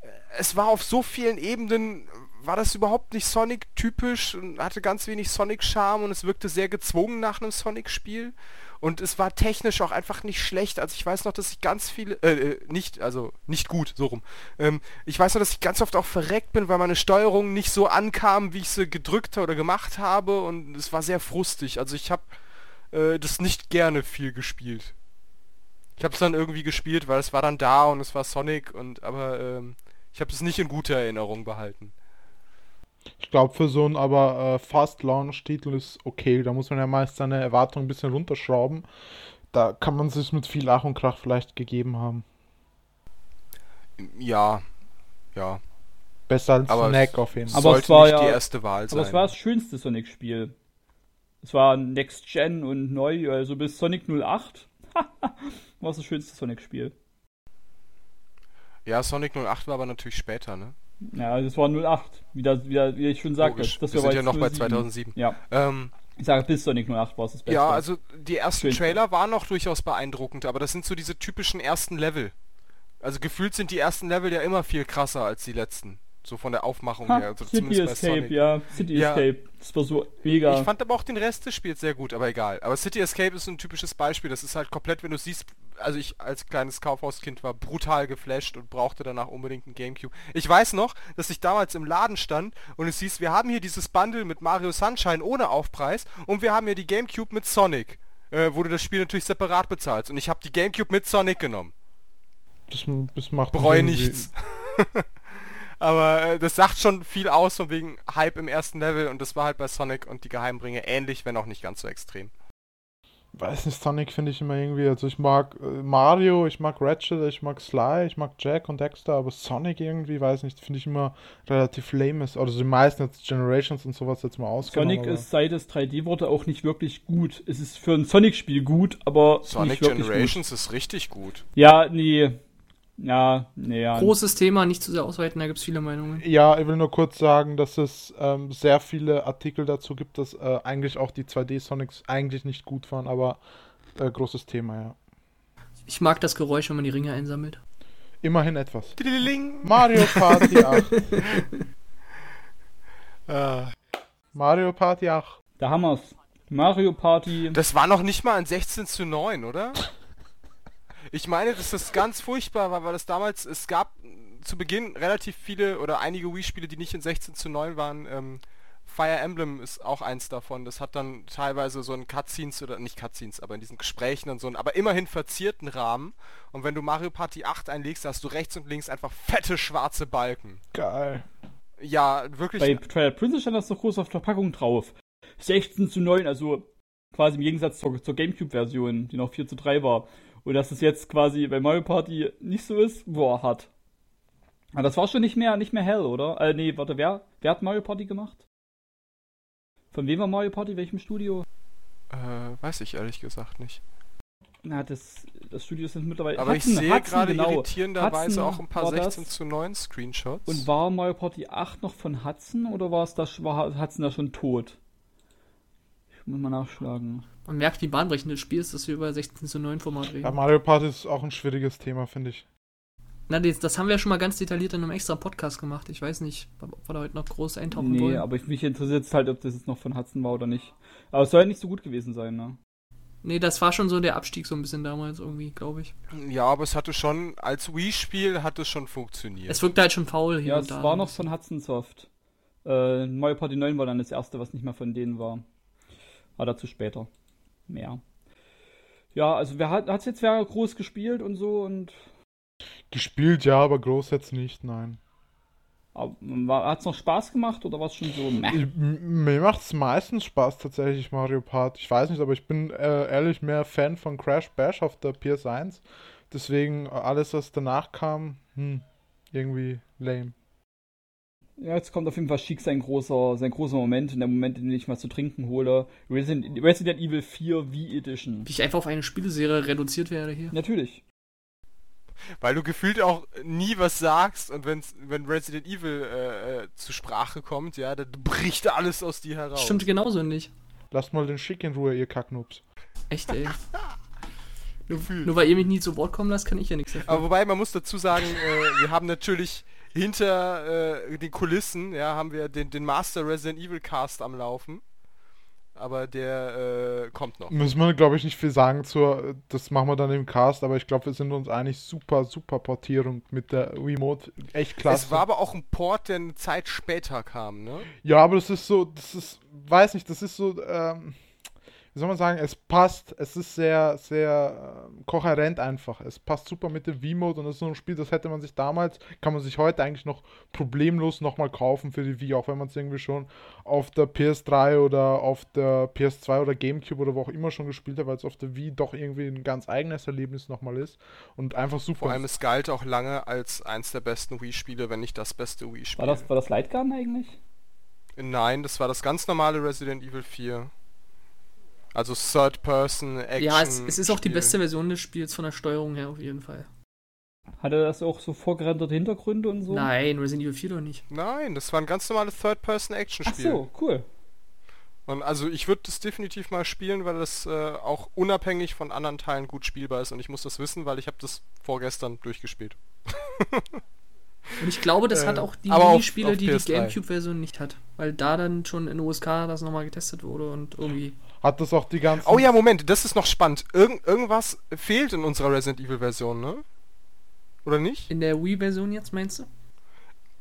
äh, es war auf so vielen Ebenen, war das überhaupt nicht Sonic-typisch und hatte ganz wenig Sonic-Charme und es wirkte sehr gezwungen nach einem Sonic-Spiel. Und es war technisch auch einfach nicht schlecht. Also ich weiß noch, dass ich ganz viele, äh, äh, nicht, also nicht gut, so rum. Ähm, ich weiß noch, dass ich ganz oft auch verreckt bin, weil meine Steuerung nicht so ankam, wie ich sie gedrückt oder gemacht habe. Und es war sehr frustig. Also ich habe äh, das nicht gerne viel gespielt. Ich habe es dann irgendwie gespielt, weil es war dann da und es war Sonic und aber ähm, ich habe es nicht in guter Erinnerung behalten. Ich glaube, für so einen aber äh, Fast-Launch-Titel ist okay. Da muss man ja meist seine Erwartungen ein bisschen runterschrauben. Da kann man sich mit viel Ach und Krach vielleicht gegeben haben. Ja, ja. Besser als Aber Snack auf jeden Fall. Aber Sollte es war nicht ja- die erste Wahl sein. Aber es war das schönste Sonic-Spiel. Es war Next Gen und neu, also bis Sonic 08 war es das schönste Sonic-Spiel. ja, Sonic 08 war aber natürlich später, ne? Ja, das war 08, wie, das, wie, das- wie ich schon sagte. Logisch. Das Wir war sind ja noch bei 07. 2007. Ja, Ähm, ich sage, bis Sonic 08 war es das Beste. ja, also die ersten Schönste. Trailer waren noch durchaus beeindruckend, aber das sind so diese typischen ersten Level. Also gefühlt sind die ersten Level ja immer viel krasser als die letzten. So von der Aufmachung ha, her. Also City zumindest bei Escape, Sonic. ja, City Ja. Escape. Das war so mega. Ich fand aber auch den Rest des Spiels sehr gut, aber egal. Aber City Escape ist ein typisches Beispiel. Das ist halt komplett, wenn du siehst, also ich als kleines Kaufhauskind war brutal geflasht und brauchte danach unbedingt ein Gamecube. Ich weiß noch, dass ich damals im Laden stand und es hieß, wir haben hier dieses Bundle mit Mario Sunshine ohne Aufpreis und wir haben hier die Gamecube mit Sonic, äh, wo du das Spiel natürlich separat bezahlst. Und ich habe die Gamecube mit Sonic genommen. Das, das macht Bereue nichts. Aber äh, das sagt schon viel aus von wegen Hype im ersten Level und das war halt bei Sonic und die Geheimringe ähnlich, wenn auch nicht ganz so extrem. Weiß nicht, Sonic finde ich immer irgendwie, also ich mag äh, Mario, ich mag Ratchet, ich mag Sly, ich mag Jack und Dexter, aber Sonic irgendwie, weiß nicht, finde ich immer relativ lame ist. Also die meisten jetzt Generations und sowas jetzt mal ausgenommen. Sonic aber- ist seit es 3D wurde auch nicht wirklich gut. Es ist für ein Sonic-Spiel gut, aber Sonic nicht wirklich Generations ist richtig gut. gut. Ja, nee. Ja, nee, ja. Großes Thema, nicht zu sehr ausweiten, da gibt es viele Meinungen. Ja, ich will nur kurz sagen, dass es ähm, sehr viele Artikel dazu gibt, dass äh, eigentlich auch die 2D-Sonics eigentlich nicht gut waren, aber äh, großes Thema, ja. Ich mag das Geräusch, wenn man die Ringe einsammelt. Immerhin etwas. Diddling. Mario Party 8. Ah. Mario Party 8. Da haben wir's. Mario Party. Das war noch nicht mal ein 16 zu 9, oder? Ich meine, dass das ganz furchtbar war, weil das damals, es gab zu Beginn relativ viele oder einige Wii-Spiele, die nicht in 16 zu 9 waren. Ähm, Fire Emblem ist auch eins davon. Das hat dann teilweise so einen Cutscenes oder nicht Cutscenes, aber in diesen Gesprächen und so einen, aber immerhin verzierten Rahmen. Und wenn du Mario Party 8 einlegst, hast du rechts und links einfach fette schwarze Balken. Geil. Ja, wirklich. Bei Twilight Princess stand das so groß auf der Packung drauf. 16 zu 9, also quasi im Gegensatz zur, zur Gamecube-Version, die noch 4 zu 3 war. Und dass es jetzt quasi bei Mario Party nicht so ist, boah, hat. Aber das war schon nicht mehr, nicht mehr hell, oder? Äh, nee, warte, wer, wer hat Mario Party gemacht? Von wem war Mario Party? Welchem Studio? äh, weiß ich ehrlich gesagt nicht. Na, das, das Studio sind mittlerweile. Aber Hudson- ich sehe gerade genau. irritierenderweise auch ein paar war das. 16 zu 9 Screenshots. Und war Mario Party 8 noch von Hudson oder war es das, war Hudson da schon tot? Ich muss mal nachschlagen. Man merkt, wie bahnbrechend das Spiel ist, dass wir über 16 zu 9 Format Ja, reden. Mario Party ist auch ein schwieriges Thema, finde ich. Na, das, das haben wir schon mal ganz detailliert in einem extra Podcast gemacht. Ich weiß nicht, ob wir da heute noch groß eintauchen Nee, wollen. aber ich, mich interessiert es halt, ob das jetzt noch von Hudson war oder nicht. Aber es soll ja nicht so gut gewesen sein, ne? Nee, das war schon so der Abstieg so ein bisschen damals irgendwie, glaube ich. Ja, aber es hatte schon, als Wii-Spiel hat es schon funktioniert. Es wirkte halt schon faul hier Ja, und es da. war noch von Hudson Soft. Äh, Mario Party 9 war dann das erste, was nicht mehr von denen war. Aber dazu später. Mehr. Ja, also wer hat es jetzt wer groß gespielt und so und Gespielt ja, aber groß jetzt nicht, nein. hat es noch Spaß gemacht oder war es schon so meh? Mir macht es meistens Spaß tatsächlich Mario Party. Ich weiß nicht, aber ich bin äh, ehrlich mehr Fan von Crash Bash auf der PS1. Deswegen äh, alles, was danach kam, hm, irgendwie lame. Ja, jetzt kommt auf jeden Fall Chic sein großer, sein großer Moment, in dem Moment, in dem ich mal zu trinken hole. Resident, Resident Evil 4 V Edition. Wie ich einfach auf eine Spieleserie reduziert werde hier. Natürlich. Weil du gefühlt auch nie was sagst und wenn's, wenn Resident Evil äh, äh, zur Sprache kommt, ja, dann bricht alles aus dir heraus. Stimmt genauso nicht. Lasst mal den Schick in Ruhe, ihr Kacknubs. Echt, ey. nur, nur weil ihr mich nie zu Wort kommen lasst, kann ich ja nichts dafür. Aber wobei, man muss dazu sagen, äh, wir haben natürlich hinter äh, den Kulissen, ja, haben wir den, den Master Resident Evil Cast am Laufen. Aber der äh, kommt noch. Müssen wir, glaube ich, nicht viel sagen zur, das machen wir dann im Cast, aber ich glaube, wir sind uns einig, super, super Portierung mit der Remote, echt klasse. Es war aber auch ein Port, der eine Zeit später kam, ne? Ja, aber das ist so, das ist, weiß nicht, das ist so, ähm, wie soll man sagen, es passt, es ist sehr, sehr ähm, kohärent einfach. Es passt super mit dem V-Mode und das ist so ein Spiel, das hätte man sich damals, kann man sich heute eigentlich noch problemlos nochmal kaufen für die Wii, auch wenn man es irgendwie schon auf der PS3 oder auf der PS2 oder Gamecube oder wo auch immer schon gespielt hat, weil es auf der Wii doch irgendwie ein ganz eigenes Erlebnis nochmal ist und einfach super. Vor allem, es galt auch lange als eins der besten Wii-Spiele, wenn nicht das beste Wii-Spiel. War das, war das Lightgun eigentlich? Nein, das war das ganz normale Resident Evil 4. Also Third Person Action. ja, es, es ist auch die beste Version des Spiels von der Steuerung her auf jeden Fall. Hatte das auch so vorgerenderte Hintergründe und so? Nein, Resident Evil 4 doch nicht. Nein, das war ein ganz normales Third Person Action Ach Spiel. so, cool. Und also ich würde das definitiv mal spielen, weil das äh, auch unabhängig von anderen Teilen gut spielbar ist und ich muss das wissen, weil ich habe das vorgestern durchgespielt. Und ich glaube, das Äh, hat auch die Minispiele, die die PS3. Gamecube-Version nicht hat. Weil da dann schon in den USA das nochmal getestet wurde und irgendwie. Hat das auch die ganzen. Oh ja, Moment, das ist noch spannend. Irgend, irgendwas fehlt in unserer Resident Evil Version, ne? Oder nicht? In der Wii-Version jetzt, meinst du?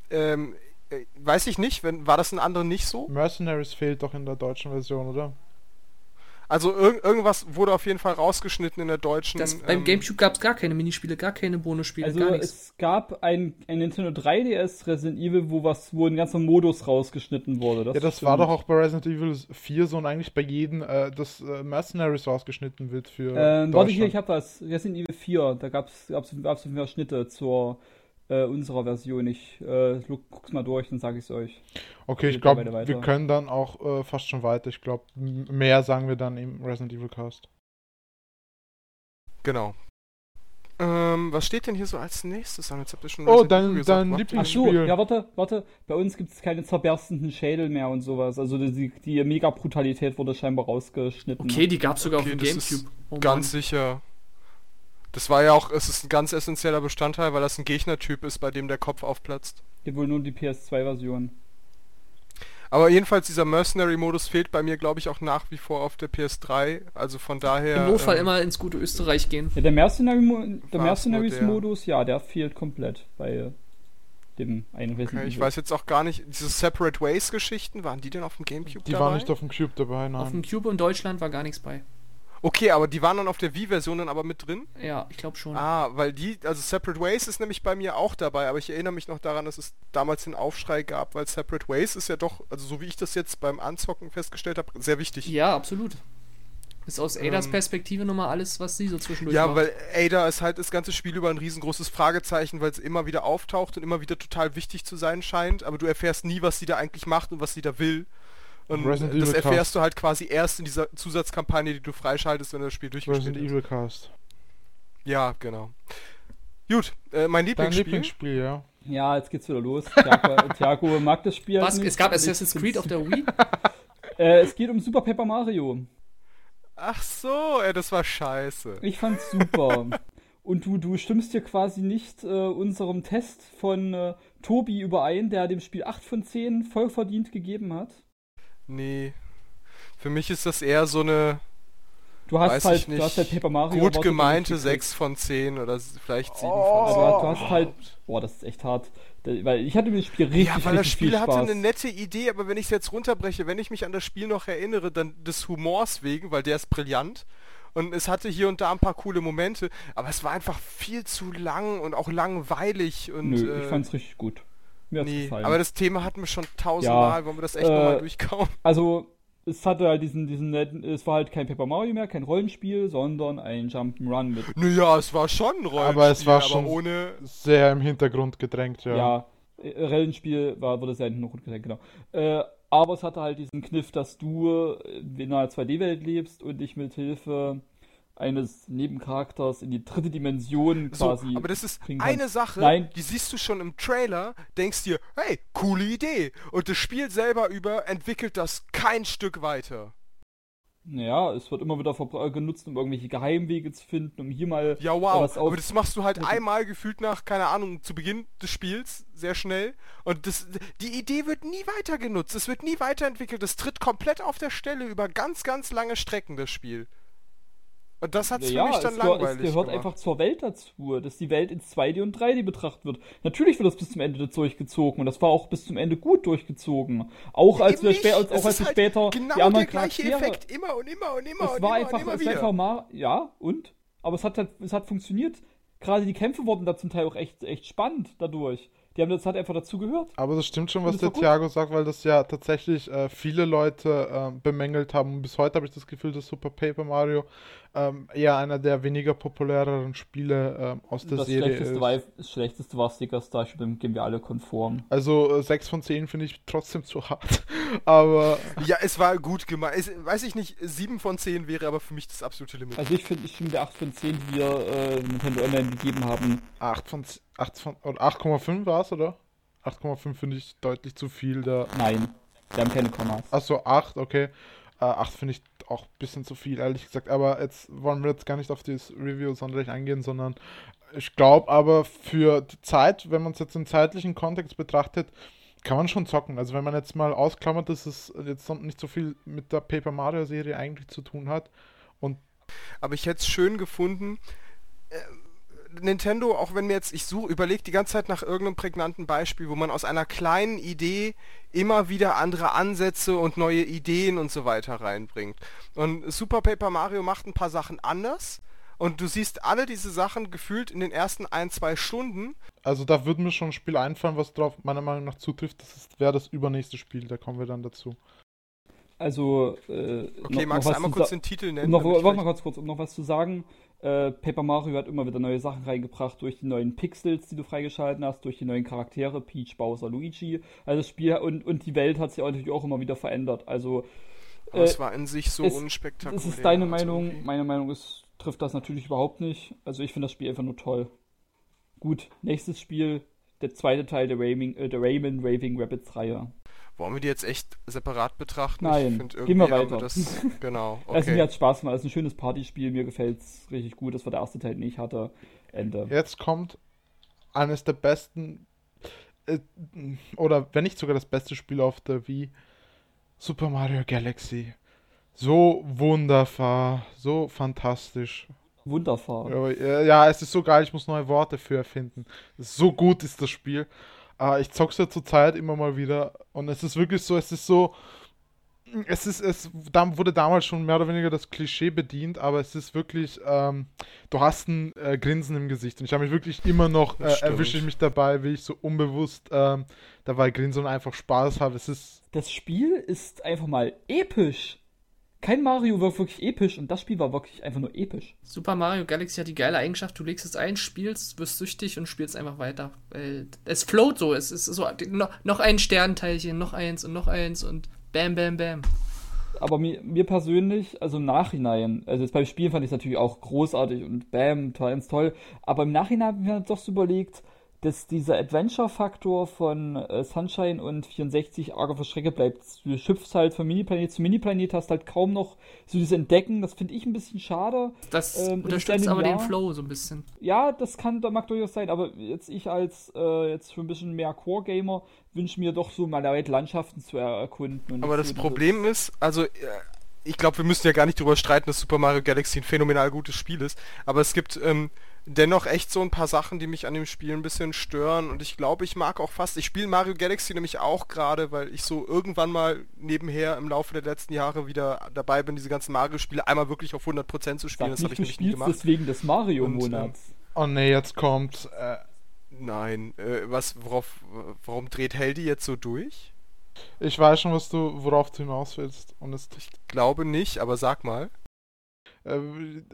Ähm, äh, weiß ich nicht, wenn, war das in anderen nicht so? Mercenaries fehlt doch in der deutschen Version, oder? Also irg irgendwas wurde auf jeden Fall rausgeschnitten in der deutschen. Das, beim ähm, Gamecube gab es gar keine Minispiele, gar keine Bonusspiele, Also gar nichts. es gab ein, ein Nintendo 3DS Resident Evil, wo was, wo ein ganzer Modus rausgeschnitten wurde. ja, das stimmt. war doch auch bei Resident Evil 4 so und eigentlich bei jedem, äh, dass äh, Mercenaries rausgeschnitten wird für. Ähm, warte hier, ich hab was. Resident Evil 4, da gab's, gab's, gab's mehr Schnitte zur äh, unserer Version. Ich äh, guck's mal durch, dann sag ich's euch. Okay, ich glaube, wir können dann auch äh, fast schon weiter. Ich glaube, mehr sagen wir dann im Resident Evil Cast. Genau. Ähm, was steht denn hier so als nächstes an? Jetzt habt ihr schon Oh, dein- gesagt. dein Warte. Lieblings- Ach so, Spiel. ja, warte, warte. Bei uns gibt's keine zerberstenden Schädel mehr und sowas. Also die, die Mega-Brutalität wurde scheinbar rausgeschnitten. okay, die gab es sogar Okay, auf dem das ist Gamecube. Oh Ganz sicher. Das war ja auch, es ist ein ganz essentieller Bestandteil, weil das ein Gegnertyp ist, bei dem der Kopf aufplatzt. Gibt wohl nur die PS2-Version. Aber jedenfalls dieser Mercenary-Modus fehlt bei mir, glaube ich, auch nach wie vor auf der PS3. Also von daher. Im Notfall ähm, immer ins gute Österreich gehen. Ja, der Mercenary der War's nur der? Mercenaries-Modus, ja, der fehlt komplett bei dem einen Okay, ich weiß jetzt auch gar nicht, diese Separate Ways-Geschichten, waren die denn auf dem Gamecube Die dabei? waren nicht auf dem Cube dabei, Auf dem nein. Cube in Deutschland war gar nichts bei. Okay, aber die waren dann auf der Wii-Version dann aber mit drin? Ja, ich glaube schon. Ah, weil die, also Separate Ways ist nämlich bei mir auch dabei, aber ich erinnere mich noch daran, dass es damals den Aufschrei gab, weil Separate Ways ist ja doch, also so wie ich das jetzt beim Anzocken festgestellt habe, sehr wichtig. Ja, absolut. Ist aus Adas Ähm, Perspektive nochmal alles, was sie so zwischendurch Ja, macht. weil Ada ist halt das ganze Spiel über ein riesengroßes Fragezeichen, weil es immer wieder auftaucht und immer wieder total wichtig zu sein scheint, aber du erfährst nie, was sie da eigentlich macht und was sie da will. Und Resident das Evil erfährst Cast. du halt quasi erst in dieser Zusatzkampagne, die du freischaltest, wenn du das Spiel durchgespielt Resident hast. Evil Cast. Ja, genau. Gut, äh, mein Dein Lieblingsspiel. Lieblingsspiel, ja. Ja, jetzt geht's wieder los. Thiago, mag das Spiel. Was? nicht. Es gab Assassin's Creed auf der Wii? Äh, es geht um Super Paper Mario. Ach so, ey, das war scheiße. Ich fand's super. Und du, du stimmst hier quasi nicht äh, unserem Test von äh, Tobi überein, der dem Spiel 8 von 10 voll verdient gegeben hat. Nee. Für mich ist das eher so eine Du hast Weiß halt, ich nicht. du hast halt Paper Mario. gut gemeinte nicht 6 von 10 oder vielleicht 7 Oh. von 10. Aber du hast halt, boah, das ist echt hart. Weil ich hatte mit dem Spiel richtig, Ja, weil das Spiel hatte eine nette Idee, aber wenn ich es jetzt runterbreche, wenn ich mich an das Spiel noch erinnere, dann des Humors wegen, weil der ist brillant. Und es hatte hier und da ein paar coole Momente, aber es war einfach viel zu lang und auch langweilig und Nö, äh, ich fand's richtig gut. Mir nee. gefallen. Aber das Thema hatten wir schon tausendmal, wollen wir das echt nochmal äh, durchkauen? Also, es hatte halt diesen, diesen netten, es war halt kein Paper Mario mehr, kein Rollenspiel, sondern ein Jump'n'Run mit. Naja, es war schon ein Rollenspiel, Aber es war schon- ohne... Sehr im Hintergrund gedrängt, ja. Ja, äh, Rollenspiel war, wurde selten noch gut gesagt, genau. Äh, aber es hatte halt diesen Kniff, dass du äh, in einer 2D-Welt lebst und dich mit Hilfe eines Nebencharakters in die dritte Dimension So, quasi. aber das ist eine Sache, Nein. die siehst du schon im Trailer, denkst dir, hey, coole Idee. Und das Spiel selber über entwickelt das kein Stück weiter. Ja, es wird immer wieder verbra- genutzt, um irgendwelche Geheimwege zu finden, um hier mal Ja, wow. was auf Aber das machst du halt einmal gefühlt nach, keine Ahnung, zu Beginn des Spiels, sehr schnell. Und das, die Idee wird nie weiter genutzt. Es wird nie weiterentwickelt. Es tritt komplett auf der Stelle über ganz, ganz lange Strecken, das Spiel. Und das hat's ja, für mich dann es, gehört- langweilig es gehört gemacht. einfach zur Welt dazu, dass die Welt in 2D und 3D betrachtet wird. Natürlich wird das bis zum Ende durchgezogen und das war auch bis zum Ende gut durchgezogen. Auch als Eben wir, spä als, Es auch als wir halt später genau die anderen der gleiche Charaktere... Effekt immer und immer und immer Es und war immer einfach, und immer es war einfach mal, ja, und? Aber es hat, halt- es hat funktioniert. Gerade die Kämpfe wurden da zum Teil auch echt, echt spannend dadurch. Die haben das hat einfach dazu gehört. Aber das stimmt schon, was der. Thiago sagt, weil das ja tatsächlich äh, viele Leute äh, bemängelt haben. Und bis heute habe ich das Gefühl, dass Super Paper Mario ähm, eher einer der weniger populäreren Spiele ähm, aus der Das Serie schlechteste, ist. war, das schlechteste war Sticker Star, dem gehen wir alle konform. Also äh, 6 von 10 finde ich trotzdem zu hart. Aber Ja, es war gut gemacht. Es, weiß ich nicht, 7 von 10 wäre aber für mich das absolute Limit. Also ich finde, ich der 8 von 10, die wir äh, Nintendo Online gegeben haben. 8 von 10 8 von oder 8,5 war es, oder? 8,5 finde ich deutlich zu viel. Da. Nein, wir haben keine Kommas. Achso, 8, okay. Äh, 8 finde ich auch ein bisschen zu viel, ehrlich gesagt. Aber jetzt wollen wir jetzt gar nicht auf das Review sonderlich eingehen, sondern ich glaube aber für die Zeit, wenn man es jetzt im zeitlichen Kontext betrachtet, kann man schon zocken. Also wenn man jetzt mal ausklammert, dass es jetzt nicht so viel mit der Paper Mario Serie eigentlich zu tun hat. Aber ich hätte es schön gefunden. Nintendo, auch wenn mir jetzt, ich suche, überlege die ganze Zeit nach irgendeinem prägnanten Beispiel, wo man aus einer kleinen Idee immer wieder andere Ansätze und neue Ideen und so weiter reinbringt. Und Super Paper Mario macht ein paar Sachen anders. Und du siehst alle diese Sachen gefühlt in den ersten ein, zwei Stunden. Also da würde mir schon ein Spiel einfallen, was drauf meiner Meinung nach zutrifft. Das wäre das übernächste Spiel, da kommen wir dann dazu. Also, äh, Okay, noch, magst noch du einmal kurz den Titel nennen? noch, warte mal ganz kurz, um noch was zu sagen. Äh, Paper Mario hat immer wieder neue Sachen reingebracht durch die neuen Pixels, die du freigeschalten hast, durch die neuen Charaktere, Peach, Bowser, Luigi. Also das Spiel und, und die Welt hat sich auch natürlich auch immer wieder verändert. Also Aber es äh, war in sich so es- unspektakulär. Das ist deine Meinung. irgendwie. Meine Meinung ist, trifft das natürlich überhaupt nicht. Also ich finde das Spiel einfach nur toll. Gut, nächstes Spiel, der zweite Teil der, Raving, äh, der Rayman Raving Rabbits Reihe. Wollen wir die jetzt echt separat betrachten? Nein, gehen irgendwie wir weiter. Das, genau, Also mir okay. hat Spaß gemacht, es ist ein schönes Partyspiel, mir gefällt es richtig gut, das war der erste Teil, den ich hatte. Ende. Jetzt kommt eines der besten, äh, oder wenn nicht sogar das beste Spiel auf der Wii, Super Mario Galaxy. So wunderbar, so fantastisch. Wundervoll. Ja, äh, ja, es ist so geil, ich muss neue Worte für erfinden. So gut ist das Spiel. Äh, ich zock's ja zurzeit immer mal wieder und es ist wirklich so, es ist so. Es ist, es wurde damals schon mehr oder weniger das Klischee bedient, aber es ist wirklich, ähm, du hast ein äh, Grinsen im Gesicht und ich habe mich wirklich immer noch, äh, erwische ich mich dabei, wie ich so unbewusst ähm, dabei grinse und einfach Spaß habe. Es ist, Das Spiel ist einfach mal episch. Kein Mario war wirklich episch und das Spiel war wirklich einfach nur episch. Super Mario Galaxy hat die geile Eigenschaft, du legst es ein, spielst, wirst süchtig und spielst einfach weiter. Es float so, es ist so noch, noch ein Sternteilchen, noch eins und noch eins und bam, bam, bam. Aber mir, mir persönlich, also im Nachhinein, also jetzt beim Spielen fand ich es natürlich auch großartig und bam, toll, ganz toll. Aber im Nachhinein habe ich mir doch so überlegt, dass dieser Adventure-Faktor von äh, Sunshine und 64 arg auf der Strecke bleibt. Du schüpfst halt von Miniplanet zu Miniplanet, hast halt kaum noch so dieses Entdecken. Das finde ich ein bisschen schade. Das Ähm, unterstützt aber einem den Jahr- Flow so ein bisschen. Ja, das kann, da mag durchaus sein, aber jetzt ich als äh, jetzt schon ein bisschen mehr Core-Gamer wünsche mir doch so mal weit Landschaften zu er erkunden. und Aber das so Problem ist, also äh, ich glaube, wir müssen ja gar nicht darüber streiten, dass Super Mario Galaxy ein phänomenal gutes Spiel ist. Aber es gibt ähm, dennoch echt so ein paar Sachen, die mich an dem Spiel ein bisschen stören. Und ich glaube, ich mag auch fast. Ich spiele Mario Galaxy nämlich auch gerade, weil ich so irgendwann mal nebenher im Laufe der letzten Jahre wieder dabei bin, diese ganzen Mario-Spiele einmal wirklich auf 100% zu spielen. Sag Das habe ich nämlich nie gemacht. deswegen des Und, Mario-Monats. oh nee, jetzt kommt, äh, Nein, äh, was, worauf, warum dreht Heldi jetzt so durch? ich weiß schon, was du, worauf du hinaus willst und es Ich glaube nicht, aber sag mal. Äh,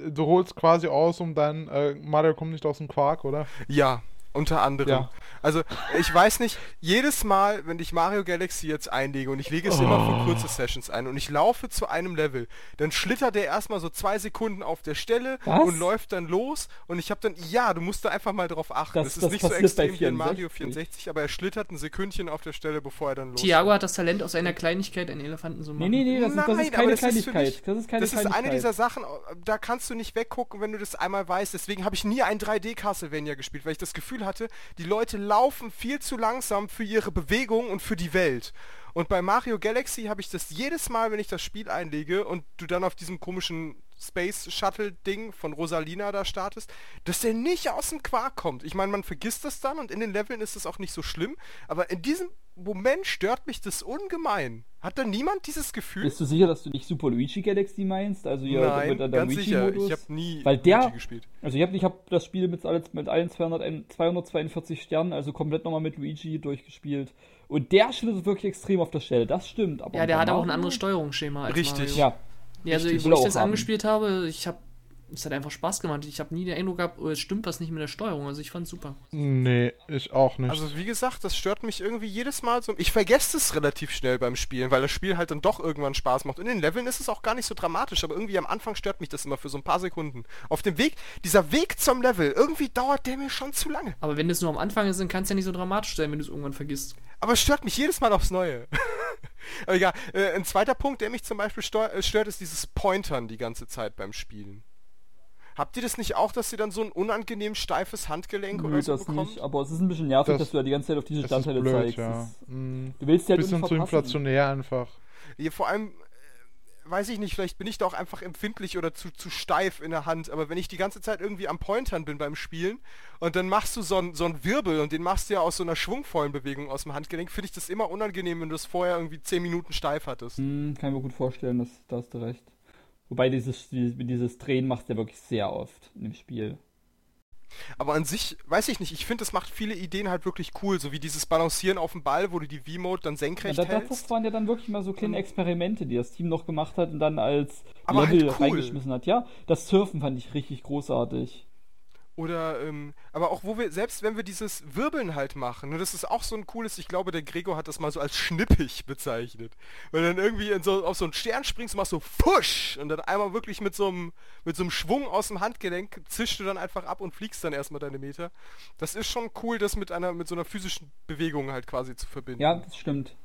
du holst quasi aus, um dein äh, Mario kommt nicht aus dem Quark, oder? Ja, Unter anderem. Ja. Also, ich weiß nicht, jedes Mal, wenn ich Mario Galaxy jetzt einlege und ich lege es immer für kurze Sessions ein und ich laufe zu einem Level, dann schlittert der erstmal so zwei Sekunden auf der Stelle Was? und läuft dann los und ich habe dann, ja, du musst da einfach mal drauf achten. Das- Das, ist das nicht so extrem wie in Mario 64. 64, aber er schlittert ein Sekündchen auf der Stelle, bevor er dann los Thiago hat das Talent, aus einer Kleinigkeit einen Elefanten zu Nee, machen. nee, nee, das, ist, das Nein, ist keine das ist für Kleinigkeit. mich- das ist keine das ist Kleinigkeit. eine dieser Sachen, da kannst du nicht weggucken, wenn du das einmal weißt. Deswegen habe ich nie ein 3D Castlevania gespielt, weil ich das Gefühl hatte, die Leute laufen viel zu langsam für ihre Bewegung und für die Welt. Und bei Mario Galaxy habe ich das jedes Mal, wenn ich das Spiel einlege und du dann auf diesem komischen Space Shuttle Ding von Rosalina da startest, dass der nicht aus dem Quark kommt. Ich meine, man vergisst das dann und in den Leveln ist es auch nicht so schlimm, aber in diesem Moment stört mich das ungemein. Hat da niemand dieses Gefühl? Bist du sicher, dass du nicht Super Luigi Galaxy meinst? Also hier Nein, der ganz sicher. Luigi-Modus? Ich habe nie Weil der, Luigi gespielt. also ich habe ich hab das Spiel mit, alles, mit allen 200, 242 Sternen, also komplett nochmal mit Luigi durchgespielt. Und der schlittert wirklich extrem auf der Stelle, das stimmt. Aber Ja, der hat auch ein anderes Steuerungsschema als Richtig. Mario. Ja, Ja, also wo ich das haben. angespielt habe, ich habe es hat einfach Spaß gemacht. Ich habe nie den Eindruck gehabt, oh, es stimmt was nicht mit der Steuerung. Also ich fand's super. Nee, ich auch nicht. Also wie gesagt, das stört mich irgendwie jedes Mal so. Ich vergesse es relativ schnell beim Spielen, weil das Spiel halt dann doch irgendwann Spaß macht. Und in den Leveln ist es auch gar nicht so dramatisch, aber irgendwie am Anfang stört mich das immer für so ein paar Sekunden. Auf dem Weg, dieser Weg zum Level, irgendwie dauert der mir schon zu lange. Aber wenn es nur am Anfang ist, dann kann es ja nicht so dramatisch sein, wenn du es irgendwann vergisst. Aber es stört mich jedes Mal aufs Neue. aber egal, äh, ein zweiter Punkt, der mich zum Beispiel äh, stört, ist dieses Pointern die ganze Zeit beim Spielen. Habt ihr das nicht auch, dass ihr dann so ein unangenehm steifes Handgelenk nö, oder so das bekommt? nicht, aber es ist ein bisschen nervig, Das- dass du da die ganze Zeit auf diese es ist Standteile blöd, zeigst. ja. Das- Mm, Du willst ja halt bisschen nicht zu inflationär einfach. Ja, vor allem, weiß ich nicht, vielleicht bin ich da auch einfach empfindlich oder zu, zu steif in der Hand, aber wenn ich die ganze Zeit irgendwie am Pointern bin beim Spielen und dann machst du so einen so Wirbel und den machst du ja aus so einer schwungvollen Bewegung aus dem Handgelenk, finde ich das immer unangenehm, wenn du das vorher irgendwie 10 Minuten steif hattest. Hm, kann ich mir gut vorstellen, dass, da hast du recht. Wobei dieses, dieses Drehen machst du ja wirklich sehr oft dem Spiel. Aber an sich, weiß ich nicht, ich finde, das macht viele Ideen halt wirklich cool, so wie dieses Balancieren auf dem Ball, wo du die V-Mode dann Ja, senkrecht das, das hältst. waren ja dann wirklich mal so kleine Experimente, die das Team noch gemacht hat und dann als Aber Level halt cool. reingeschmissen hat. Ja, das Surfen fand ich richtig großartig. Oder, ähm, aber auch wo wir, selbst wenn wir dieses Wirbeln halt machen, ne, das ist auch so ein cooles, ich glaube, der Gregor hat das mal so als schnippig bezeichnet. Weil dann irgendwie so, auf so einen Stern springst, machst so Fusch und dann einmal wirklich mit so einem, mit so einem Schwung aus dem Handgelenk zischst du dann einfach ab und fliegst dann erstmal deine Meter. Das ist schon cool, das mit einer, mit so einer physischen Bewegung halt quasi zu verbinden. Ja, das stimmt.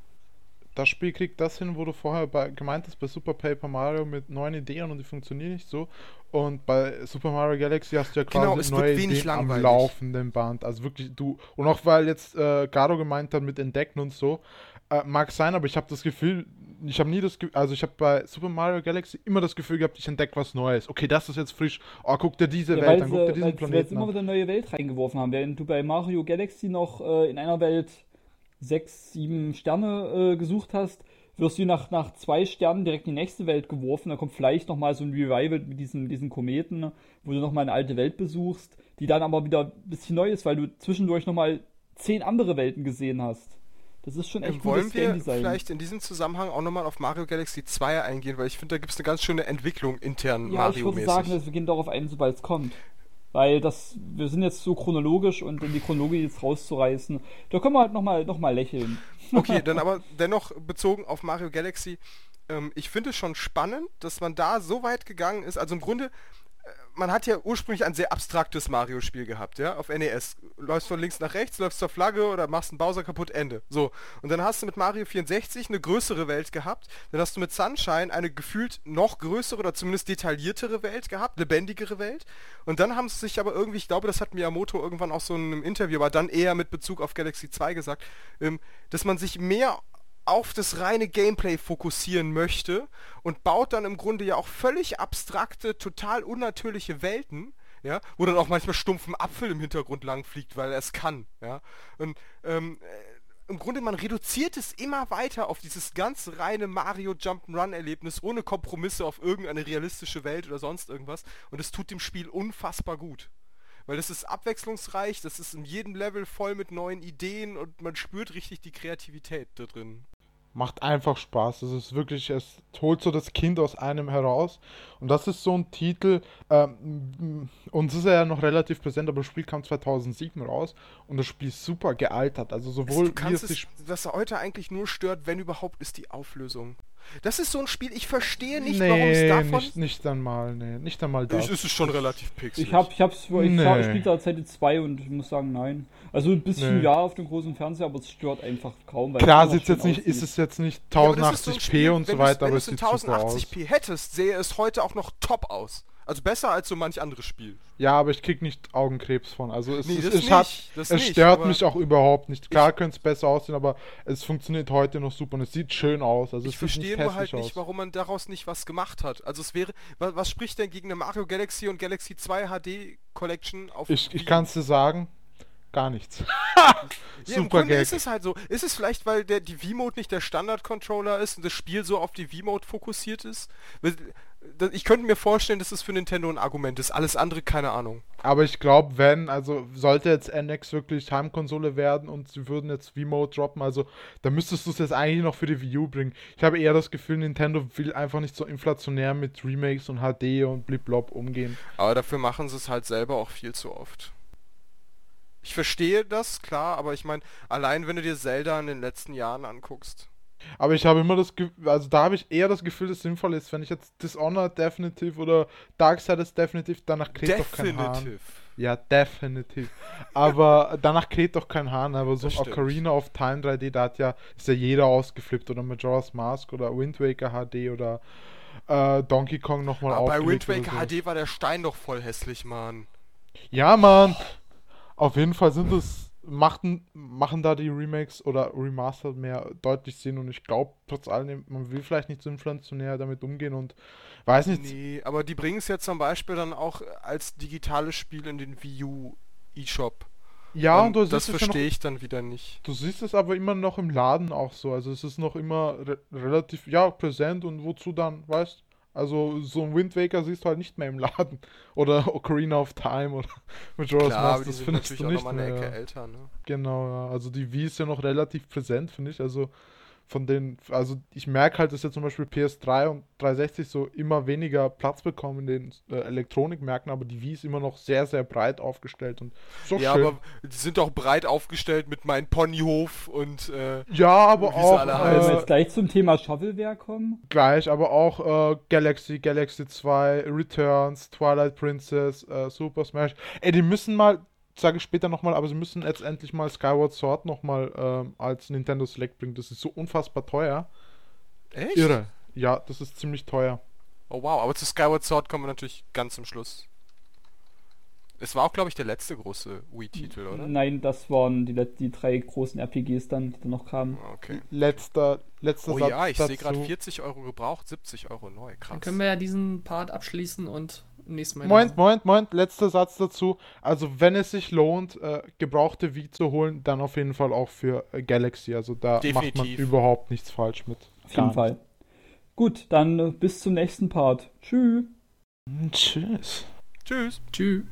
Das Spiel kriegt das hin, wo du vorher bei, gemeint hast, bei Super Paper Mario mit neuen Ideen und die funktionieren nicht so. Und bei Super Mario Galaxy hast du ja quasi Genau, es wird neue wenig Ideen am langweilig. laufenden Band. Also wirklich, du. Und auch weil jetzt äh, Garo gemeint hat mit Entdecken und so, äh, mag sein, aber ich habe das Gefühl, ich habe nie das Gefühl, also ich habe bei Super Mario Galaxy immer das Gefühl gehabt, ich entdecke was Neues. Okay, das ist jetzt frisch. Oh, guck dir diese Ja, Welt an, guck dir diesen weil, weil sie Planeten immer an. wieder eine neue Welt reingeworfen haben. Während du bei Mario Galaxy noch äh, in einer Welt sechs, sieben Sterne äh, gesucht hast, wirst du nach, nach zwei Sternen direkt in die nächste Welt geworfen. Da kommt vielleicht nochmal so ein Revival mit diesen, diesen Kometen, wo du nochmal eine alte Welt besuchst, die dann aber wieder ein bisschen neu ist, weil du zwischendurch nochmal zehn andere Welten gesehen hast. Das ist schon echt Ähm, gutes wollen wir vielleicht in diesem Zusammenhang auch nochmal auf Mario Galaxy 2 eingehen, weil ich finde, da gibt es eine ganz schöne Entwicklung intern Ja, ich würde Mario-mäßig. sagen, dass wir gehen darauf ein, sobald es kommt. Weil das, wir sind jetzt so chronologisch und in die Chronologie jetzt rauszureißen, da können wir halt nochmal noch mal lächeln. Okay, dann aber dennoch bezogen auf Mario Galaxy. Ähm, ich finde es schon spannend, dass man da so weit gegangen ist. Also im Grunde, äh, man hat ja ursprünglich ein sehr abstraktes Mario-Spiel gehabt, ja, auf NES. Läufst von links nach rechts, läufst zur Flagge oder machst einen Bowser kaputt, Ende. So. Und dann hast du mit Mario 64 eine größere Welt gehabt. Dann hast du mit Sunshine eine gefühlt noch größere oder zumindest detailliertere Welt gehabt, lebendigere Welt. Und dann haben sie sich aber irgendwie, ich glaube, das hat Miyamoto irgendwann auch so in einem Interview, aber dann eher mit Bezug auf Galaxy 2 gesagt, ähm, dass man sich mehr auf das reine Gameplay fokussieren möchte und baut dann im Grunde ja auch völlig abstrakte, total unnatürliche Welten, ja, wo dann auch manchmal stumpf ein Apfel im Hintergrund langfliegt, weil er es kann, ja. Und ähm, äh, im Grunde, man reduziert es immer weiter auf dieses ganz reine Mario Jump'n'Run Erlebnis ohne Kompromisse auf irgendeine realistische Welt oder sonst irgendwas und es tut dem Spiel unfassbar gut. Weil das ist abwechslungsreich, das ist in jedem Level voll mit neuen Ideen und man spürt richtig die Kreativität da drin. Macht einfach Spaß. Es ist wirklich, es holt so das Kind aus einem heraus. Und das ist so ein Titel, ähm, uns ist er ja noch relativ präsent, aber das Spiel kam 2007 raus und das Spiel ist super gealtert. Also sowohl du kannst wie es es, was heute eigentlich nur stört, wenn überhaupt, ist die Auflösung. Das ist so ein Spiel, ich verstehe nicht, nee, warum es davon... nicht, nicht einmal, nee, nicht einmal das. Ich, es ist schon relativ pixelig. Ich hab, ich hab's, ich Nee. nee. spiele da Seite 2 und ich muss sagen, nein. Also ein bisschen Nee. ja auf dem großen Fernseher, aber es stört einfach kaum. Weil Klar es schön jetzt nicht, ist es jetzt nicht Ja, aber das ist so 1080p Spiel, und so wenn weiter, wenn aber du es es sieht super aus. 1080p hättest, sähe es heute auch noch top aus. Also besser als so manch anderes Spiel. Ja, aber ich krieg nicht Augenkrebs von. Also es, Nee, es, nicht, hat, es nicht, stört mich auch überhaupt nicht. Klar könnte es besser aussehen, aber es funktioniert heute noch super und es sieht schön aus. Also Ich verstehe nur halt hässlich nicht, aus. warum man daraus nicht was gemacht hat. Also es wäre, was, was spricht denn gegen eine Mario Galaxy und Galaxy 2 HD Collection auf Ich, ich kann es dir sagen, gar nichts. Ja, im super Grunde Gag. ist es halt so. Ist es vielleicht, weil der, die V-Mode nicht der Standard-Controller ist und das Spiel so auf die V-Mode fokussiert ist? Das- Ich könnte mir vorstellen, dass es für Nintendo ein Argument ist. Alles andere, keine Ahnung. Aber ich glaube, wenn, also sollte jetzt NX wirklich Heimkonsole werden und sie würden jetzt V-Mode droppen, also dann müsstest du es jetzt eigentlich noch für die Wii U bringen. Ich habe eher das Gefühl, Nintendo will einfach nicht so inflationär mit Remakes und HD und bliblob umgehen. Aber dafür machen sie es halt selber auch viel zu oft. Ich verstehe das, klar, aber ich meine, allein wenn du dir Zelda in den letzten Jahren anguckst. Aber ich habe immer das Gefühl, also da habe ich eher das Gefühl, dass es sinnvoll ist, wenn ich jetzt Dishonored definitiv oder Darksiders definitiv, danach kräht doch kein Hahn. Definitiv. Ja, definitiv. Aber danach kräht doch kein Hahn, aber so. Ocarina of Time 3D, da hat ja, ist ja jeder ausgeflippt oder Majora's Mask oder Wind Waker HD oder äh, Donkey Kong nochmal Aber bei Wind Waker. HD war der Stein doch voll hässlich, Mann. Ja, Mann. Auf jeden Fall sind es machten, machen da die Remakes oder Remastered mehr deutlich Sinn und ich glaube, trotz allem, man will vielleicht nicht so inflationär damit umgehen und weiß nicht, Nee, aber die bringen es ja zum Beispiel dann auch als digitales Spiel in den Wii U eShop. ja, und, Und du das es ja verstehe ich dann wieder nicht. du siehst es aber immer noch im Laden auch so, also es ist noch immer re relativ, ja, präsent und wozu dann, weißt also so ein Wind Waker siehst du halt nicht mehr im Laden oder Ocarina of Time oder Majora's Klar, Mask, das findest du auch nicht nochmal eine mehr. Ecke älter, ne? Genau, ja. Also die Wii ist ja noch relativ präsent, finde ich. Also von den, also ich merke halt, dass ja zum Beispiel PS3 und 360 so immer weniger Platz bekommen in den äh, Elektronikmärkten, aber die Wii ist immer noch sehr, sehr breit aufgestellt und so Ja, schön. aber die sind doch breit aufgestellt mit meinem Ponyhof und äh, ja, aber auch alle Wenn wir äh, jetzt gleich zum Thema Shovelware kommen. gleich, aber auch äh, Galaxy, Galaxy 2, Returns, Twilight Princess, äh, Super Smash. Ey, die müssen mal, sage ich später nochmal, aber sie müssen jetzt endlich mal Skyward Sword nochmal ähm, als Nintendo Select bringen. Das ist so unfassbar teuer. echt? Irre. Ja, das ist ziemlich teuer. Oh wow, aber zu Skyward Sword kommen wir natürlich ganz zum Schluss. Es war auch, glaube ich, der letzte große Wii-Titel, oder? Nein, das waren die, die drei großen RPGs dann, die dann noch kamen. Okay. Letzter, letzter Oh Satz ja, ich sehe gerade 40 Euro gebraucht, 70 Euro neu. Krass. Dann können wir ja diesen Part abschließen und nächstes Mal. Moment, Moment, Moment, letzter Satz dazu. Also wenn es sich lohnt, äh, gebrauchte Wii zu holen, dann auf jeden Fall auch für äh, Galaxy. Also da macht man Definitiv. überhaupt nichts falsch mit. Auf jeden Fall. Gut, dann äh, bis zum nächsten Part. Tschüss. Tschüss. Tschüss. Tschüss.